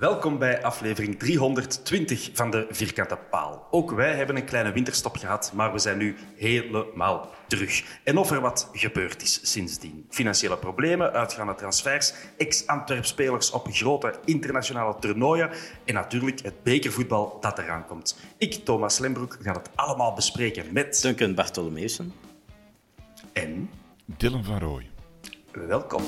Welkom bij aflevering 320 van de Vierkante Paal. Ook wij hebben een kleine winterstop gehad, maar we zijn nu helemaal terug. En of er wat gebeurd is sindsdien. Financiële problemen, uitgaande transfers, ex-Antwerp-spelers op grote internationale toernooien en natuurlijk het bekervoetbal dat eraan komt. Ik, Thomas Lembroek, ga het allemaal bespreken met... Duncan Bartolomeusen. En... Dylan van Rooij. Welkom.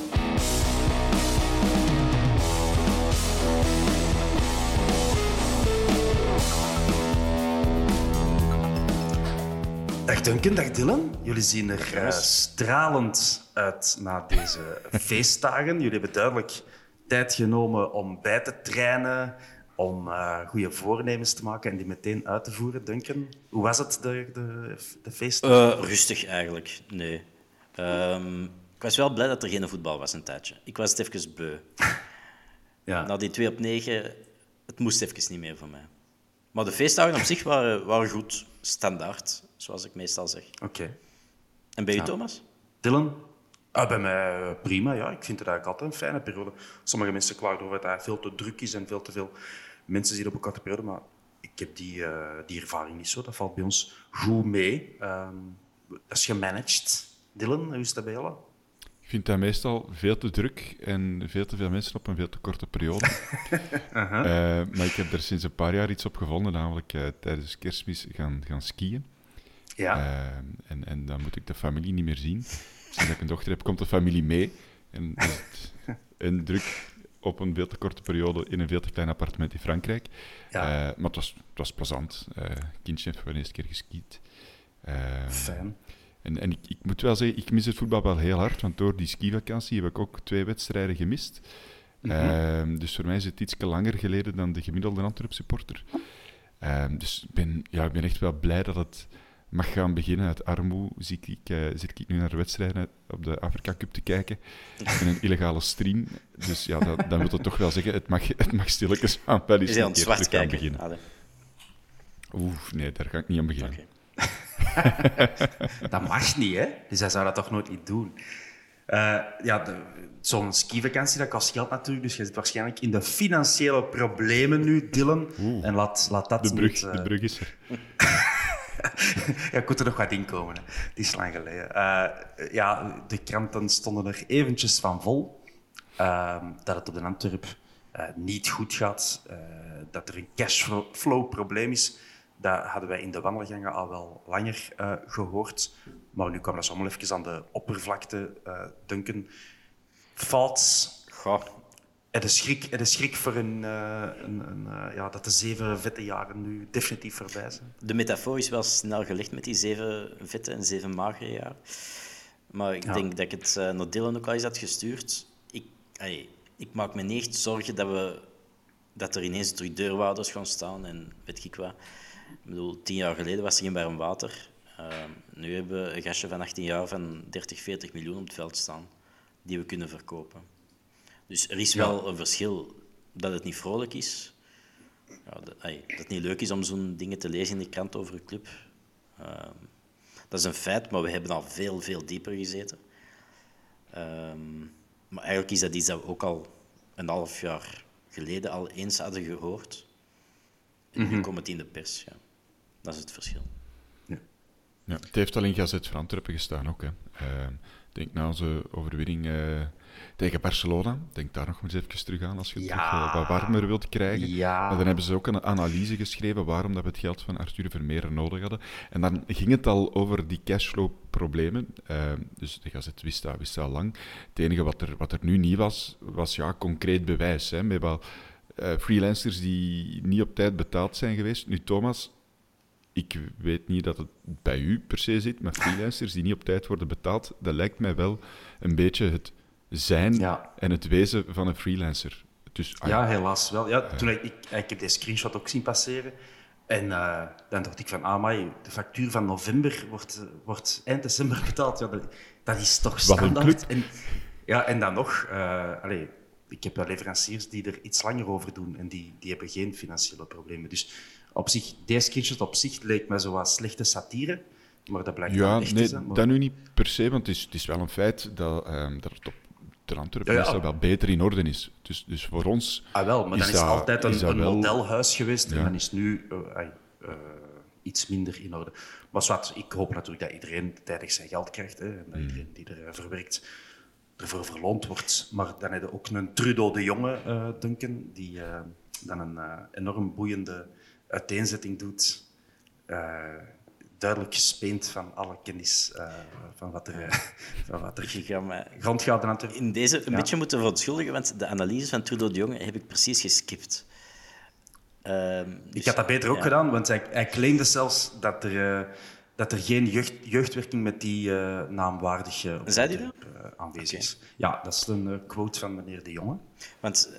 Dag Duncan, dag Dylan. Jullie zien er eh, stralend uit na deze feestdagen. Jullie hebben duidelijk tijd genomen om bij te trainen, om eh, goede voornemens te maken en die meteen uit te voeren. Duncan, hoe was het, de, de, de feestdagen? Eh, rustig eigenlijk, nee. Ehm, ik was wel blij dat er geen voetbal was een tijdje. Ik was het even beu. ja. Na die 2 op 9, het moest even niet meer voor mij. Maar de feestdagen op zich waren, waren goed, standaard, zoals ik meestal zeg. Oké. En bij u, Ja. Thomas? Dylan? Ah, bij mij eh, prima, ja. Ik vind het eigenlijk altijd een fijne periode. Sommige mensen klagen over dat het veel te druk is en veel te veel mensen zien op een korte periode, maar ik heb die, eh, die ervaring niet zo. Dat valt bij ons goed mee. Ehm, dat is gemanaged. Dylan, hoe is dat bij jou? Ik vind dat meestal veel te druk en veel te veel mensen op een veel te korte periode. Eh, maar ik heb er sinds een paar jaar iets op gevonden, namelijk eh, tijdens kerstmis gaan, gaan skiën. Ja. Eh, en, en dan moet ik de familie niet meer zien. Sinds dat ik een dochter heb, komt de familie mee. En dan is het een druk op een veel te korte periode in een veel te klein appartement in Frankrijk. Ja. Eh, maar het was, het was plezant. Eh kindje heeft voor de eerste keer geskiet. Fijn. En, en ik, ik moet wel zeggen, ik mis het voetbal wel heel hard, want door die skivakantie heb ik ook twee wedstrijden gemist. Ehm, dus voor mij is het iets langer geleden dan de gemiddelde Antwerp supporter. Ehm, dus ik ben, ja, ik ben echt wel blij dat het mag gaan beginnen. Uit armoe zie ik, eh, zit ik nu naar de wedstrijden op de Afrika Cup te kijken. In een illegale stream. Dus ja, dat, dan wil het toch wel zeggen, het mag, het mag stilletjes aan wel eens een het keer gaan beginnen. Oeh, nee, daar ga ik niet aan beginnen. Dat mag niet, hè? Dus hij zou dat toch nooit niet doen. Eh, ja, de- zo'n skivakantie, dat kost geld natuurlijk. Dus je zit waarschijnlijk in de financiële problemen nu, Dylan. En laat, laat dat De brug, niet... eh, de brug is er. Ja, ik moet er nog wat in komen. Hè. Het is lang geleden. Eh, ja, de kranten stonden er eventjes van vol. ehm, dat het op de Antwerp niet goed gaat. dat er een cashflow-probleem is. Dat hadden wij in de wandelgangen al wel langer eh, gehoord. Maar nu kwam dat allemaal even aan de oppervlakte eh dunken. Thoughts? Goh, Het is schrik, het is schrik voor een, eh, een, een, ja, dat de zeven vette jaren nu definitief voorbij zijn. de metafoor is wel snel gelegd met die zeven vette en zeven magere jaar. Maar ik Ja. denk dat ik het eh, naar Dylan ook al eens had gestuurd. Ik, ik maak me niet echt zorgen dat, we, dat er ineens drie deurwaarders gaan staan en weet ik wat. Ik bedoel, tien jaar geleden was er geen warm water. Eh, nu hebben we een gastje van 18 jaar van 30, 40 miljoen op het veld staan die we kunnen verkopen. Dus er is wel een verschil dat het niet vrolijk is. Ja, dat, dat, het niet leuk is om zo'n dingen te lezen in de krant over een club. Ehm, dat is een feit, maar we hebben al veel, veel dieper gezeten. Ehm, maar eigenlijk is dat iets dat we ook al een half jaar geleden al eens hadden gehoord. En nu mhm. komt het in de pers. Ja. Dat is het verschil. Ja. ja het heeft al in Gazet van Antwerpen gestaan ook. Hè. Uh, denk na onze overwinning uh, tegen Barcelona. Denk daar nog eens even terug aan als je het ja. terug, uh, wat warmer wilt krijgen. Ja. Maar dan hebben ze ook een analyse geschreven waarom dat we het geld van Arthur Vermeer nodig hadden. En dan ging het al over die cashflow-problemen. Uh, dus de Gazet wist dat, wist dat al lang. Het enige wat er, wat er nu niet was, was ja, concreet bewijs. Hè, met wel uh, freelancers die niet op tijd betaald zijn geweest. Nu, Thomas, ik weet niet dat het bij u per se zit, maar freelancers die niet op tijd worden betaald, dat lijkt mij wel een beetje het zijn en het wezen van een freelancer. Dus, ah, ja, helaas wel. Ja, toen ik, ik, ik heb deze screenshot ook zien passeren. En uh, dan dacht ik van, ah, maar de factuur van november wordt, wordt eind december betaald. Ja, dat, dat is toch standaard. En, ja, en dan nog, uh, allez, ik heb leveranciers die er iets langer over doen en die, die hebben geen financiële problemen. Dus op zich, deze screenshot op zich leek me zo wat slechte satire. Maar dat blijkt ja, echt nee, te zijn. Maar... dat nu niet per se, want het is, het is wel een feit dat, um, dat het op de Antwerpen ja, ja. wel beter in orde is. Dus, dus voor ons. Ah, wel, maar dan is het altijd een, een wel... modelhuis geweest ja. en dan is nu uh, uh, iets minder in orde. Maar zwart, ik hoop natuurlijk dat iedereen tijdig zijn geld krijgt hè, en dat mm. iedereen die er verwerkt ervoor verloond wordt. Maar dan heb je ook een Trudeau de Jonge, Duncan, die dan een enorm boeiende uiteenzetting doet. duidelijk gespeend van alle kennis van wat er, van wat er grond gaat. In deze een ja. beetje moeten verontschuldigen, want de analyse van Trudeau de Jonge heb ik precies geskipt. Ehm, dus, ik had dat beter ook ja. gedaan, want hij, hij claimde zelfs dat er dat er geen jeugd, jeugdwerking met die uh, naam waardig uh, Zei uh, aanwezig is. Ja, dat is een quote van meneer De Jonge. Want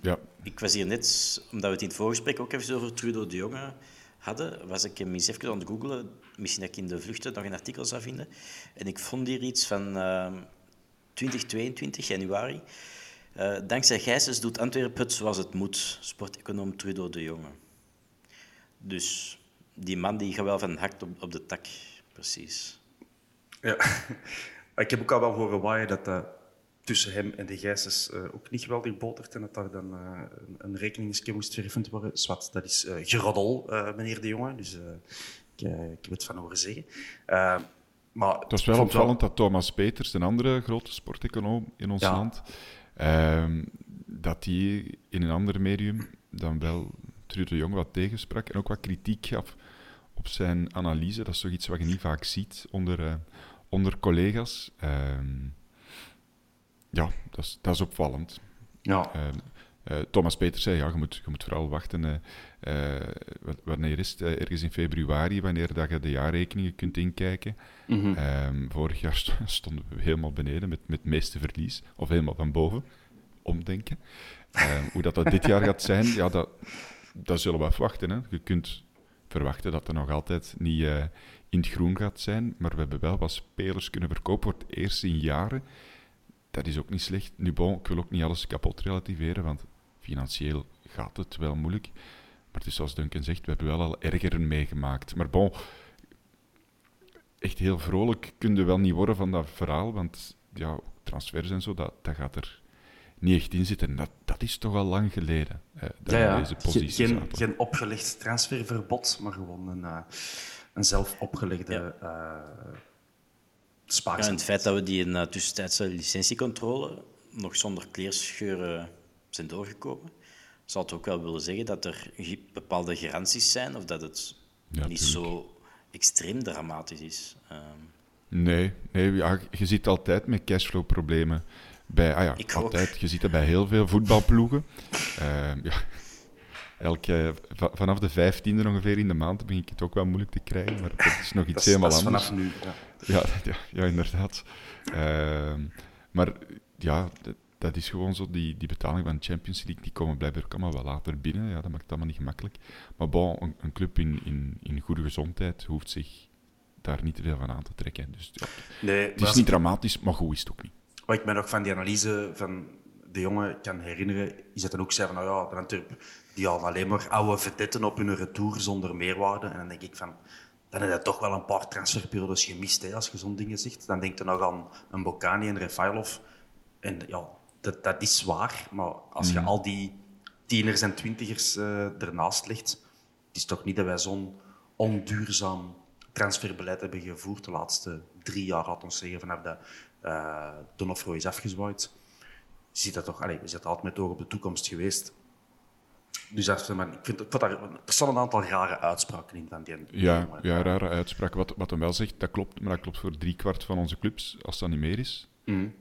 ja. Ik was hier net, omdat we het in het voorgesprek ook even over Trudeau De Jonge hadden, was ik hem eens even aan het googlen. Misschien dat ik in de vluchten nog een artikel zou vinden. En ik vond hier iets van 2022, januari. dankzij Gijsens doet Antwerpen het zoals het moet. Sporteconoom Trudeau De Jonge. Dus die man die gaat wel van hakt op, op de tak, precies. Ja, ik heb ook al wel horen waaien dat dat tussen hem en de Gijsens uh, ook niet geweldig botert en dat daar dan uh, een, een rekening moest vereffend worden. Zwat, dat is uh, geroddel, meneer de Jonge, dus ik, ik, heb het van horen zeggen. maar het was wel opvallend wel... dat Thomas Peters, een andere grote sporteconoom in ons ja. land, ehm, dat die in een ander medium dan wel Trude de Jong wat tegensprak en ook wat kritiek gaf op zijn analyse. Dat is toch iets wat je niet vaak ziet onder, onder collega's. Ja, dat is, dat is opvallend. Ja. Uh, Thomas Peters zei, ja, je moet, je moet vooral wachten. wanneer is het? ergens in februari, wanneer dat je de jaarrekeningen kunt inkijken. Mm -hmm. vorig jaar stonden we helemaal beneden met, met het meeste verlies. Of helemaal van boven. Omdenken. hoe dat, dat dit jaar gaat zijn, ja, dat, dat zullen we afwachten. Hè. Je kunt verwachten dat er nog altijd niet in het groen gaat zijn, maar we hebben wel wat spelers kunnen verkopen voor het eerst in jaren. Dat is ook niet slecht. Nu, bon, ik wil ook niet alles kapot relativeren, want financieel gaat het wel moeilijk. Maar het is zoals Duncan zegt, we hebben wel al erger meegemaakt. Maar bon, echt heel vrolijk kun je wel niet worden van dat verhaal, want ja, transfers en zo, dat, dat gaat er niet echt in zitten. Dat, dat is toch al lang geleden. Eh, ja, ja. Deze positie geen, geen opgelegd transferverbod, maar gewoon een, uh, een zelf opgelegde ja. uh, Ja, het feit dat we die in uh, tussentijdse licentiecontrole nog zonder kleerscheuren zijn doorgekomen, zal het ook wel willen zeggen dat er bepaalde garanties zijn of dat het ja, niet zo extreem dramatisch is. Um. Nee, nee ja, je ziet altijd met cashflow-problemen. Bij, ah ja, ik altijd. Ook. Je ziet het bij heel veel voetbalploegen. uh, ja. Elke, vanaf de vijftiende ongeveer in de maand begin ik het ook wel moeilijk te krijgen, maar dat is nog iets helemaal anders. nu, ja. Ja, ja, ja inderdaad. Uh, maar ja, dat, dat, is gewoon zo, die, die betalingen van de Champions League, die komen blijkbaar ook allemaal wel later binnen. Ja, dat maakt het allemaal niet gemakkelijk. Maar bon, een, een club in, in, in goede gezondheid hoeft zich daar niet te veel van aan te trekken. Dus ja, nee, het is niet dramatisch, maar goed is het ook niet. Wat ik me nog van die analyse van de jongen kan herinneren, is dat dan ook zei van, nou ja, de Antwerp, die al alleen maar oude vedetten op hun retour zonder meerwaarde. En dan denk ik van, dan heb je toch wel een paar transferperiodes gemist, hè, als je zo'n dingen zegt. Dan denk je nog aan een Bokani en Refailov. En ja, dat, dat is waar. Maar als je al die tieners en twintigers uh, ernaast legt, het is toch niet dat wij zo'n onduurzaam transferbeleid hebben gevoerd de laatste drie jaar, laat ons zeggen, vanaf dat uh, Donofro is afgezwaaid. Je ziet dat toch, allez, we zitten altijd met oog op de toekomst geweest. Dus dat, ik vind, ik daar, er staan een aantal rare uitspraken in van die. Ja, ja rare uitspraken. Wat, wat hem wel zegt, dat klopt, maar dat klopt voor driekwart van onze clubs, als dat niet meer is. Mm.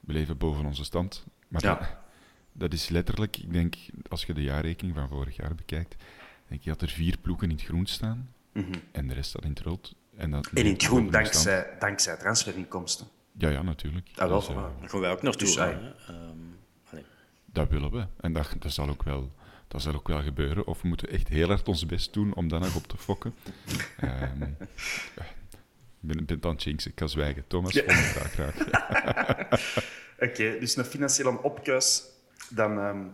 We leven boven onze stand. Maar Ja. dat, dat is letterlijk, ik denk, als je de jaarrekening van vorig jaar bekijkt, denk je dat er vier ploegen in het groen staan en de rest staat in het rood. En, dat, Mhm. En in het groen, stand. dankzij, dankzij transferinkomsten. Ja, ja, natuurlijk. Ah, wel, Dus, eh, voilà. Daar gaan wij ook. Dus, ai. Ehm, allee. Dat willen we. En dat, dat, zal ook wel, dat zal ook wel gebeuren. Of we moeten echt heel hard ons best doen om dat nog op te fokken. Ehm, ik ben, het jinxen. Ik kan zwijgen. Thomas, Ja. volgende vraag graag. Oké, dus een financiële opkuis, dan, ehm,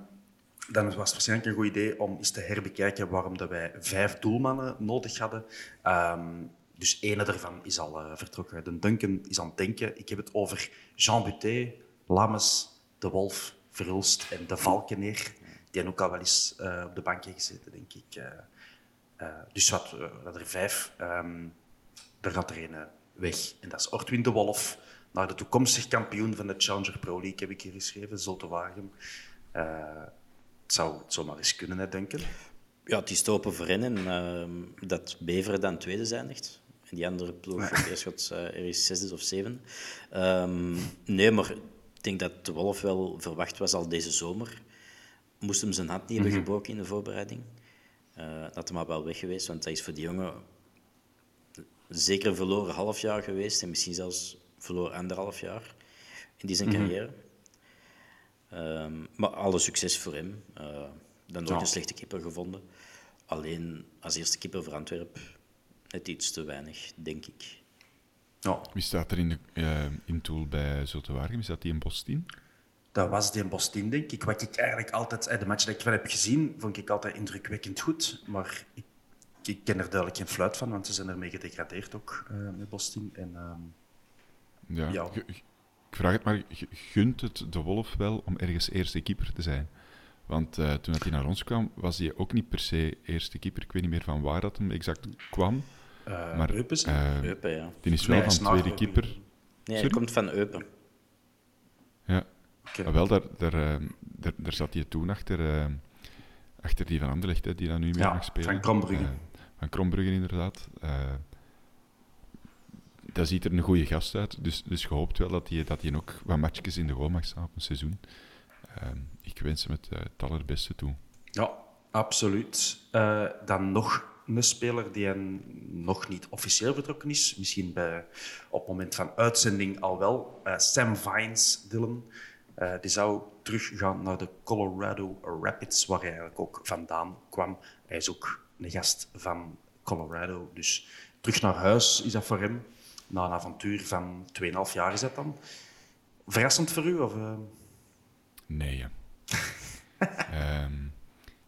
dan was het waarschijnlijk een goed idee om eens te herbekijken waarom dat wij vijf doelmannen nodig hadden. Ehm, dus ene daarvan is al eh, vertrokken. De Duncan is aan het denken. Ik heb het over Jean Buté, Lames, De Wolf, Verhulst en De Valkeneer. Die ook al wel eens eh, op de bank gezeten, denk ik. Eh, eh, dus wat, eh, dat er vijf. Er gaat er een weg. En dat is Ortwin de Wolf, naar de toekomstig kampioen van de Challenger Pro League, heb ik hier geschreven, Zulte. Eh, het zou het zomaar eens kunnen, hè, denken. Ja, het is te open voor hen en ehm, dat Beveren dan tweede zijn echt. En die andere ploeg voor eerst gaat eh, ergens zesde of zevende. Ehm, nee, maar ik denk dat de Wolf wel verwacht was al deze zomer. Moest hem zijn hand niet hebben gebroken in de voorbereiding. Eh dat hem maar wel weg geweest, want dat is voor die jongen zeker een verloren half jaar geweest en misschien zelfs verloren anderhalf jaar in die zijn carrière. Ehm, maar alle succes voor hem. Eh, dan nooit Ja. een slechte keeper gevonden. Alleen als eerste keeper voor Antwerpen net iets te weinig, denk ik. Ja, Wie staat er in de eh, in tool bij Zulte Waregem? Is dat die in Bostin? Dat was die in Boston, denk ik. Wat ik eigenlijk altijd... De match die ik van heb gezien, vond ik altijd indrukwekkend goed. Maar ik, ik ken er duidelijk geen fluit van, want ze zijn ermee gedegradeerd ook, eh, met Boston. En, ehm, Ja. Ik vraag het maar, gunt het de Wolf wel om ergens eerste keeper te zijn? Want eh, toen dat hij naar ons kwam, was hij ook niet per se eerste keeper. Ik weet niet meer van waar dat hem exact kwam. eh, Maar eh, Eupen, ja. die is Nee, wel is van tweede keeper. Nee, hij Sorry? komt van Eupen. Maar wel, daar, daar, eh, daar, daar zat hij toen achter, eh, achter die van Anderlecht, hè, die dan nu meer Ja, mag spelen. van Krombrugge. Eh, van Krombrugge, inderdaad. Dat ziet er een goede gast uit, dus, dus je hoopt wel dat hij, dat ook wat matchjes in de goal mag staan op een seizoen. Ik wens hem het, eh, het allerbeste toe. Ja, absoluut. Eh, dan nog een speler die een- nog niet officieel vertrokken is. Misschien bij, op het moment van uitzending al wel. Eh, Sam Vines, Dylan. Eh, die zou teruggaan naar de Colorado Rapids, waar hij eigenlijk ook vandaan kwam. Hij is ook een gast van Colorado. Dus terug naar huis is dat voor hem. Na een avontuur van 2,5 jaar is dat dan. Verrassend voor u? Of, eh? Nee, ja. Ehm,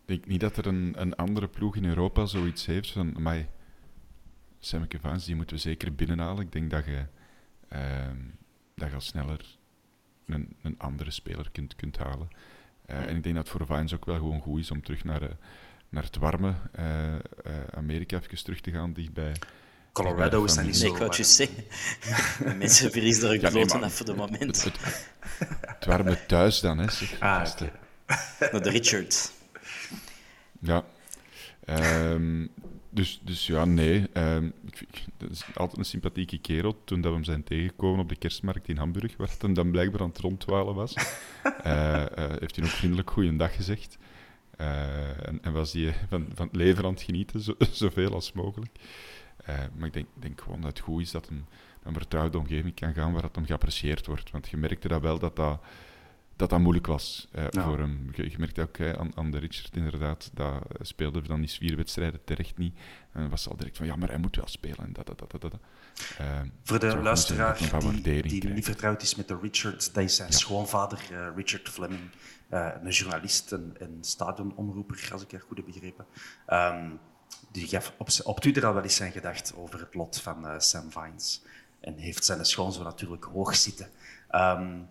denk niet dat er een, een andere ploeg in Europa zoiets heeft van, Vines, die moeten we zeker binnenhalen. Ik denk dat je, ehm, dat je al sneller een, een andere speler kunt, kunt halen. Eh, en ik denk dat het voor Vines ook wel gewoon goed is om terug naar, eh, naar het warme eh, eh, Amerika even terug te gaan, dichtbij. Colorado is dat niet Nee, zo. ik wou juist zeggen. Mensen verliezen er een Ja, nee, kloten maar- af voor de moment. Het, het, het warme thuis dan, hè. zeg. Ah, de Richard. Ja. Ehm, dus, dus ja, nee. Ehm, ik, ik- dat is altijd een sympathieke kerel. Toen dat we hem zijn tegengekomen op de kerstmarkt in Hamburg, waar het hem dan blijkbaar aan het ronddwalen was, eh, eh, heeft hij ook vriendelijk goeiedag gezegd. Eh, en, en was hij van, van het leven aan het genieten, zo, zoveel als mogelijk. Maar ik denk, denk gewoon dat het goed is dat hem naar een vertrouwde omgeving kan gaan waar dat hem geapprecieerd wordt. Want je merkte dat wel dat dat, dat dat moeilijk was uh, voor hem. Je, je merkte ook aan, aan de Richard inderdaad, dat speelde dan die vier wedstrijden terecht niet. En was al direct van, ja, maar hij moet wel spelen. En dat, dat, dat, dat, uh, voor de luisteraar die, die niet vertrouwd is met de Richard, dat is zijn schoonvader Richard Fleming. een journalist en, en stadionomroeper, als ik het goed heb begrepen. Um, die gaf op, op Twitter al wel eens zijn gedacht over het lot van Sam Vines. En heeft zijn schoonzoon natuurlijk hoog zitten. Um,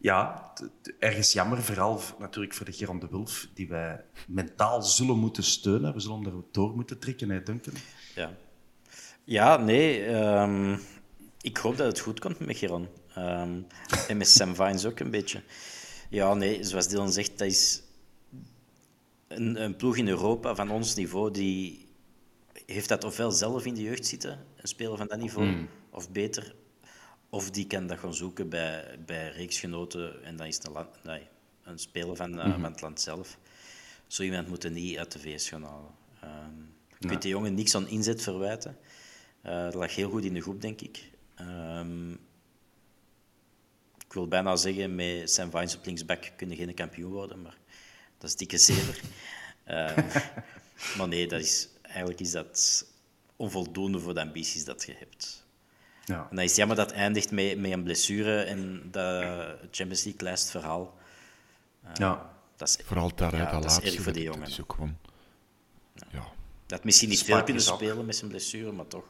ja, ergens jammer, vooral natuurlijk voor de Geron de Wulf, die wij mentaal zullen moeten steunen. We zullen er door moeten trekken, hè, Duncan? Ja, ja nee. Um, ik hoop dat het goed komt met Geron. Um, en met Sam Vines ook een beetje. Ja, nee, zoals Dylan zegt, dat is een, een ploeg in Europa van ons niveau die heeft dat ofwel zelf in de jeugd zitten, een speler van dat niveau, mm. of beter, of die kan dat gaan zoeken bij, bij reeksgenoten en dan is het een, land, nee, een speler van, mm van het land zelf. Zo iemand moet er niet uit de VS gaan halen. Um, je kunt die jongen niks aan inzet verwijten. Uh, dat lag heel goed in de groep, denk ik. Um, ik wil bijna zeggen, met Sam Vines op linksback kunnen geen kampioen worden, maar dat is dikke zever. uh, maar nee, dat is, eigenlijk is dat onvoldoende voor de ambities dat je hebt. Ja. En dan is het jammer dat het eindigt met, met een blessure en dat Champions League lijst verhaal. Uh, ja. Dat is, Vooral daar, ja, dat, laatste, is erg voor die jongen. Dat is ook gewoon... Ja. Dat misschien niet veel kunnen spelen met zijn blessure, maar toch.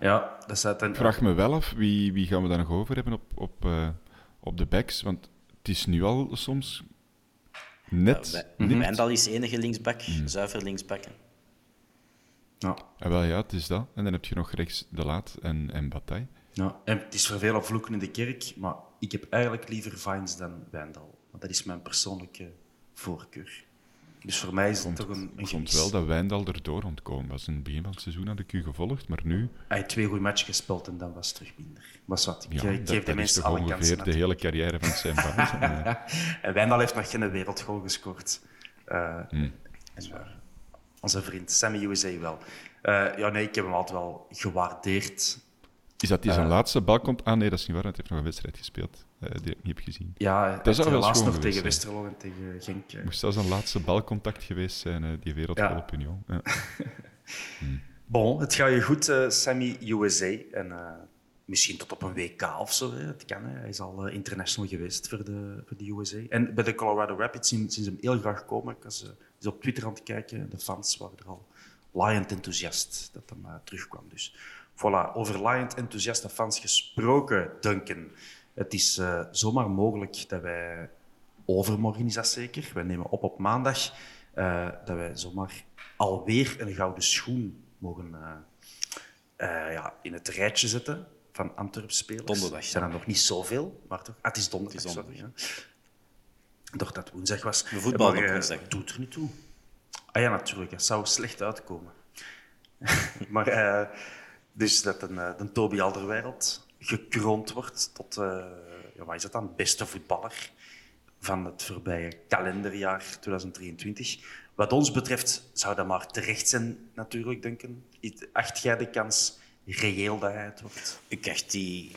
Ja, dat staat een... Ik vraag me wel af, wie, wie gaan we daar nog over hebben op, op, uh, op de backs? Want het is nu al soms net... Ja, Wijndal is enige linksback, mm. zuiver linksback. Ja. En wel ja, het is dat. En dan heb je nog rechts De Laat en, en Bataille. Ja, en het is voor veel vloeken in de kerk, maar ik heb eigenlijk liever Vines dan Wijndal. Want dat is mijn persoonlijke voorkeur. Dus voor mij is het toch een, een komt wel dat Wijndal erdoor ontkomen was. In het begin van het seizoen had ik u gevolgd, maar nu... Hij heeft twee goede matchen gespeeld en dan was het terug minder. Was wat, ik, ja, ik geef de mensen alle kansen. de hele carrière van zijn Vines. en Wijndal heeft nog geen wereldgoal gescoord. Uh, hmm. Onze vriend Sammy USA wel. Uh, ja, nee, ik heb hem altijd wel gewaardeerd. Is dat die zijn uh, laatste balkont? Ah, nee, dat is niet waar. Hij heeft nog een wedstrijd gespeeld uh, die ik niet heb gezien. Ja, dat is wel laatst nog tegen Westerlo en tegen Genk. Moest dat zijn laatste balcontact geweest zijn, die wereldgoal ja. Ja. hmm. Bon, het gaat je goed, Sammy USA. En misschien tot op een WK of zo. Hè. Het kan, hè. Hij is al international geweest voor de, voor de USA. En bij de Colorado Rapids zien, zien ze hem heel graag komen. Ik was is op Twitter aan het kijken. De fans waren er al laaiend enthousiast dat hem uh, terugkwam. Dus voilà, over laaiend enthousiaste fans gesproken, Duncan. Het is uh, zomaar mogelijk dat wij, overmorgen is dat zeker, wij nemen op op maandag, uh, dat wij zomaar alweer een gouden schoen mogen ja, in het rijtje zetten van Antwerp spelers. Donderdag. zijn er nog niet zoveel, maar toch? Ah, het is donderdag. Het is donderdag. Sorry, doch dat woensdag was. De voetbal maar, uh, doet er niet toe. Ah ja, natuurlijk. Het zou slecht uitkomen. maar uh, dus dat een, uh, een Toby Alderweireld gekroond wordt tot, ja, wat is dat dan, beste voetballer van het voorbije kalenderjaar 2023. Wat ons betreft zou dat maar terecht zijn, natuurlijk, denken. Acht jij de kans reëel dat hij het wordt? Ik, echt die,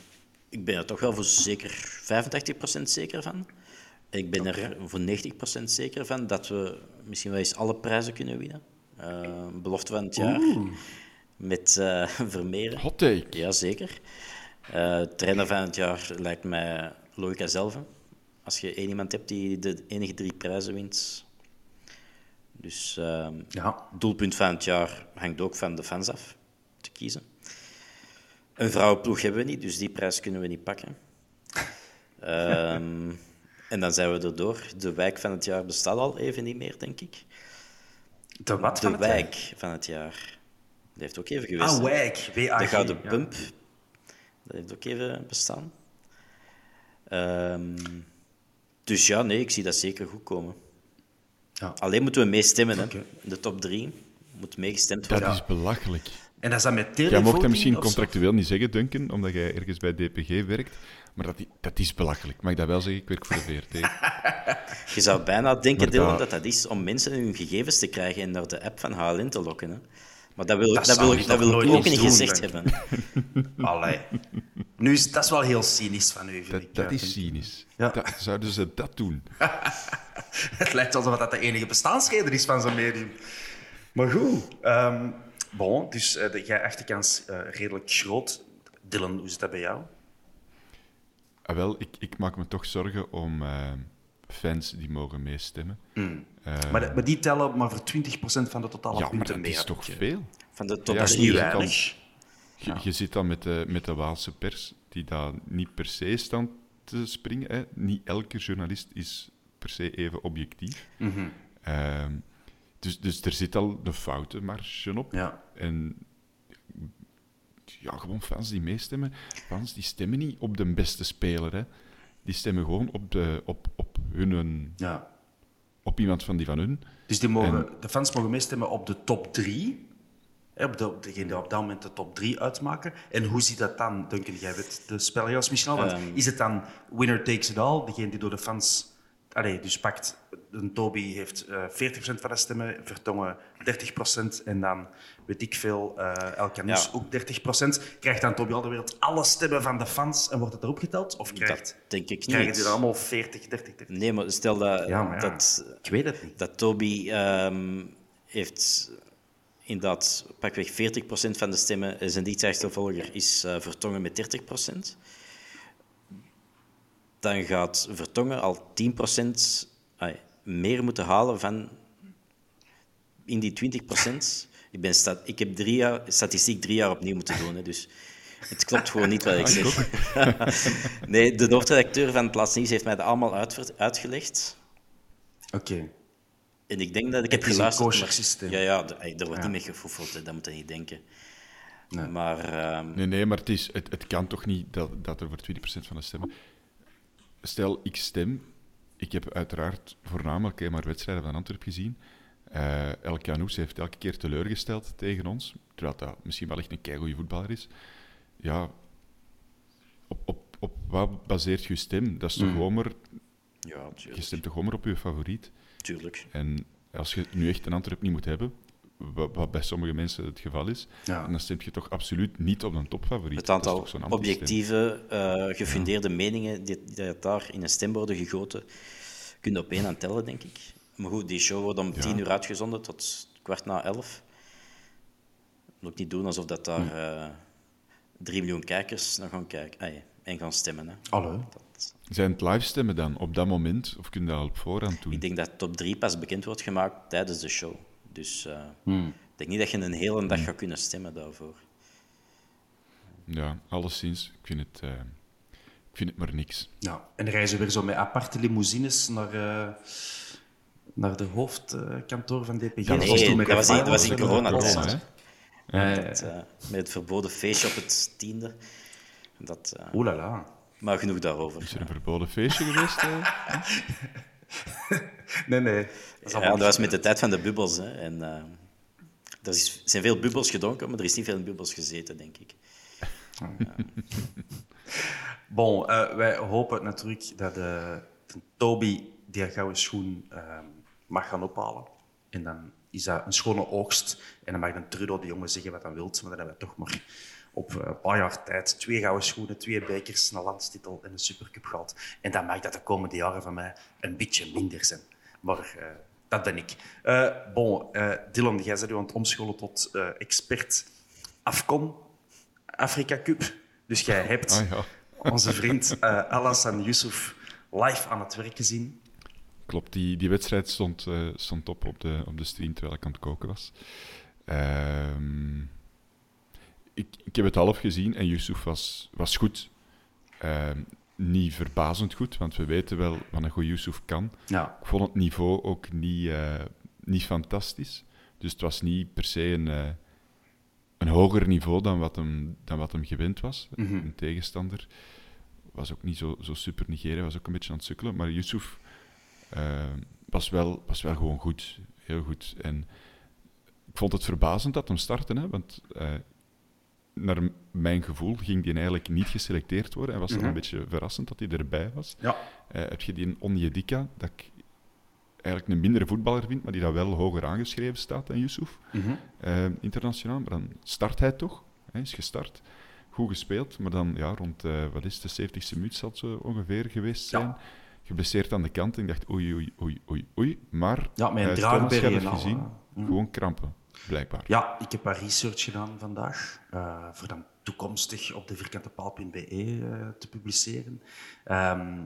ik ben er toch wel voor zeker 85% zeker van. Ik ben er voor 90% zeker van dat we misschien wel eens alle prijzen kunnen winnen. Uh, belofte van het jaar. Met uh, Vermeeren. Hot take. Jazeker. Uh, trainer van het jaar lijkt mij Logica zelf. Als je één iemand hebt die de enige drie prijzen wint. Dus uh, ja. doelpunt van het jaar hangt ook van de fans af te kiezen. Een vrouwenploeg hebben we niet, dus die prijs kunnen we niet pakken. um, En dan zijn we erdoor. De wijk van het jaar bestaat al even niet meer, denk ik. De wat De wijk van het jaar. Dat heeft ook even geweest. Ah, wijk. W-A-G. De Gouden ja. Pump. Dat heeft ook even bestaan. Um, dus ja, nee, ik zie dat zeker goed komen. Ja. Alleen moeten we meestemmen. Hè. De top drie moet meegestemd worden. Dat is belachelijk. En dat is met Jij mocht dat misschien contractueel niet zeggen, Duncan, omdat jij ergens bij DPG werkt. Maar dat, dat is belachelijk. Mag ik dat wel zeggen? Ik werk voor de VRT. Je zou bijna denken, dat... Dylan, dat dat is om mensen hun gegevens te krijgen en naar de app van HLN te lokken. Hè? Maar dat wil, Dat wil, ik dat wil ik ook niet gezegd hebben. Allee. Nu is dat is wel heel cynisch van u, vind Dat, ik. dat is cynisch. Ja. Dat- zouden ze dat doen? Het lijkt alsof dat de enige bestaansreden is van zo'n medium. Maar goed. ehm bon, dus eh, de, jij achterkans eh redelijk groot. Dylan, hoe zit dat bij jou? Ah, wel, ik, ik maak me toch zorgen om eh, fans die mogen meestemmen. Eh, Maar, de- maar die tellen maar voor 20% van de totale ja, maar punten dat mee. is heb toch veel? Van de top Ja, Dat is je niet zit dan- weinig. Je, je zit dan met de, met de Waalse pers, die daar niet per se staan te springen. Hè. Niet elke journalist is per se even objectief. Ehm, dus, dus er zit al de foutenmarge op. Ja. En ja, gewoon fans die meestemmen. Fans die stemmen niet op de beste speler. Hè. Die stemmen gewoon op, de, op, op, hun, Ja. op iemand van die van hun. Dus die mogen, de fans mogen meestemmen op de top 3. Hè, op, de, op degene die op dat moment de top 3 uitmaken. En hoe ziet dat dan, Duncan? Jij weet de spelregels misschien al. Want Ehm. is het dan winner takes it all? Degene die door de fans... Allee, dus pakt... Een Toby heeft eh 40% van de stemmen, Vertongen 30% en dan, weet ik veel, eh El Canus Ja. ook 30%. Krijgt dan Toby Alderweireld alle stemmen van de fans en wordt het erop geteld? Of krijgt, Dat denk ik krijgen niet. die dan allemaal 40, 30, 30? Nee, maar stel dat, Ja, maar ja, dat, ik weet het niet. dat Toby ehm, heeft inderdaad pakweg 40% van de stemmen. Zijn dichtste volger is eh, Vertongen met 30%. Dan gaat Vertongen al 10% ai, meer moeten halen van in die 20%. Ik, ben sta- ik heb drie jaar, statistiek drie jaar opnieuw moeten doen, hè, dus het klopt gewoon niet wat ik zeg. nee, de hoofdredacteur van het Laatste Nieuws heeft mij dat allemaal uitgelegd. Oké. En ik denk dat ik Het heb is een geluisterd. maar- systeem. Ja, ja, er wordt Ja. niet mee gefoefeld, hè, dat moet je niet denken. Maar ehm, Nee, nee, maar het, is, het, het kan toch niet dat, dat er voor 20% van de stemmen... Stel, ik stem. Ik heb uiteraard voornamelijk eh, maar wedstrijden van Antwerpen gezien. Eh El Canoes heeft elke keer teleurgesteld tegen ons. Terwijl dat misschien wel echt een keigoede voetballer is. Ja, op, op, op wat baseert je stem? Dat is toch gewoon maar... ja, Je stemt toch gewoon maar op je favoriet? tuurlijk. En als je nu echt een Antwerp niet moet hebben, wat bij sommige mensen het geval is, Ja. dan stemt je toch absoluut niet op een topfavoriet. Het aantal objectieve, eh, gefundeerde meningen die, die daar in een stem worden gegoten, kun je op één aan tellen, denk ik. Maar goed, die show wordt om tien uur uitgezonden tot kwart na elf. Moet ik niet doen alsof dat daar Hm. eh, drie miljoen kijkers naar gaan kijken en gaan stemmen. Hè. Hallo. Dat, Zijn het livestemmen dan op dat moment, of kun je dat al op voorhand doen? ik denk dat top 3 pas bekend wordt gemaakt tijdens de show. Dus eh, Hm. ik denk niet dat je een hele dag gaat kunnen stemmen daarvoor. Ja, alleszins. Ik vind het, eh, ik vind het maar niks. Ja, en reizen weer zo met aparte limousines naar, eh, naar de hoofdkantoor van DPG. Nee, Dat was toen met dat was in- de dat was in Firewalls coronatijd. eh, met het verboden feestje op het tiende. Dat, eh, Oeh la la. maar genoeg daarover. Is er een verboden feestje geweest? Nee, nee. Dat Ja, dat was met de tijd van de bubbels. Hè. En, eh, er is, zijn veel bubbels gedronken, maar er is niet veel in bubbels gezeten, denk ik. Bon, eh, wij hopen natuurlijk dat eh, de Toby die gouden schoen eh, mag gaan ophalen. En dan is dat een schone oogst. En dan mag dan Trudeau de jongen zeggen wat hij wil. Maar dan hebben we toch maar op een paar jaar tijd twee gouden schoenen, twee bekers, een landstitel en een supercup gehad. En dan mag dat de komende jaren van mij een beetje minder zijn. Maar eh, dat ben ik. Eh, bon, eh, Dylan, jij bent u aan het omscholen tot expert Afcon, Afrika Cup. Dus jij hebt Ah, ja. onze vriend Alassane Yusuf live aan het werk gezien. Klopt, die, die wedstrijd stond, stond op op de, op de stream terwijl ik aan het koken was. Ehm, ik, ik heb het half gezien en Yusuf was, was goed. Ehm, niet verbazend goed, want we weten wel wat een goede Yusuf kan. Ja. Ik vond het niveau ook niet, eh, niet fantastisch. Dus het was niet per se een, eh, een hoger niveau dan wat hem, dan wat hem gewend was. Een tegenstander was ook niet zo, zo super Nigeria, was ook een beetje aan het sukkelen. Maar Yusuf eh, was, wel, was wel gewoon goed, heel goed. En ik vond het verbazend dat hem startte, hè, want naar mijn gevoel ging hij eigenlijk niet geselecteerd worden. En was het een beetje verrassend dat hij erbij was. Ja. Eh, heb je die Onyedika, dat ik eigenlijk een mindere voetballer vindt, maar die dat wel hoger aangeschreven staat dan Yusuf, eh, internationaal. Maar dan start hij toch, hij is gestart, goed gespeeld, maar dan ja, rond, eh, wat is het, de 70ste minuut zal het zo ongeveer geweest zijn. Ja. Geblesseerd aan de kant en ik dacht oei, oei, oei, oei, oei. Maar Ja, het al, gezien, hè. gewoon krampen, blijkbaar. Ja, ik heb wat research gedaan vandaag. eh, voor dan toekomstig op de vierkantepaal.be eh te publiceren. Ehm,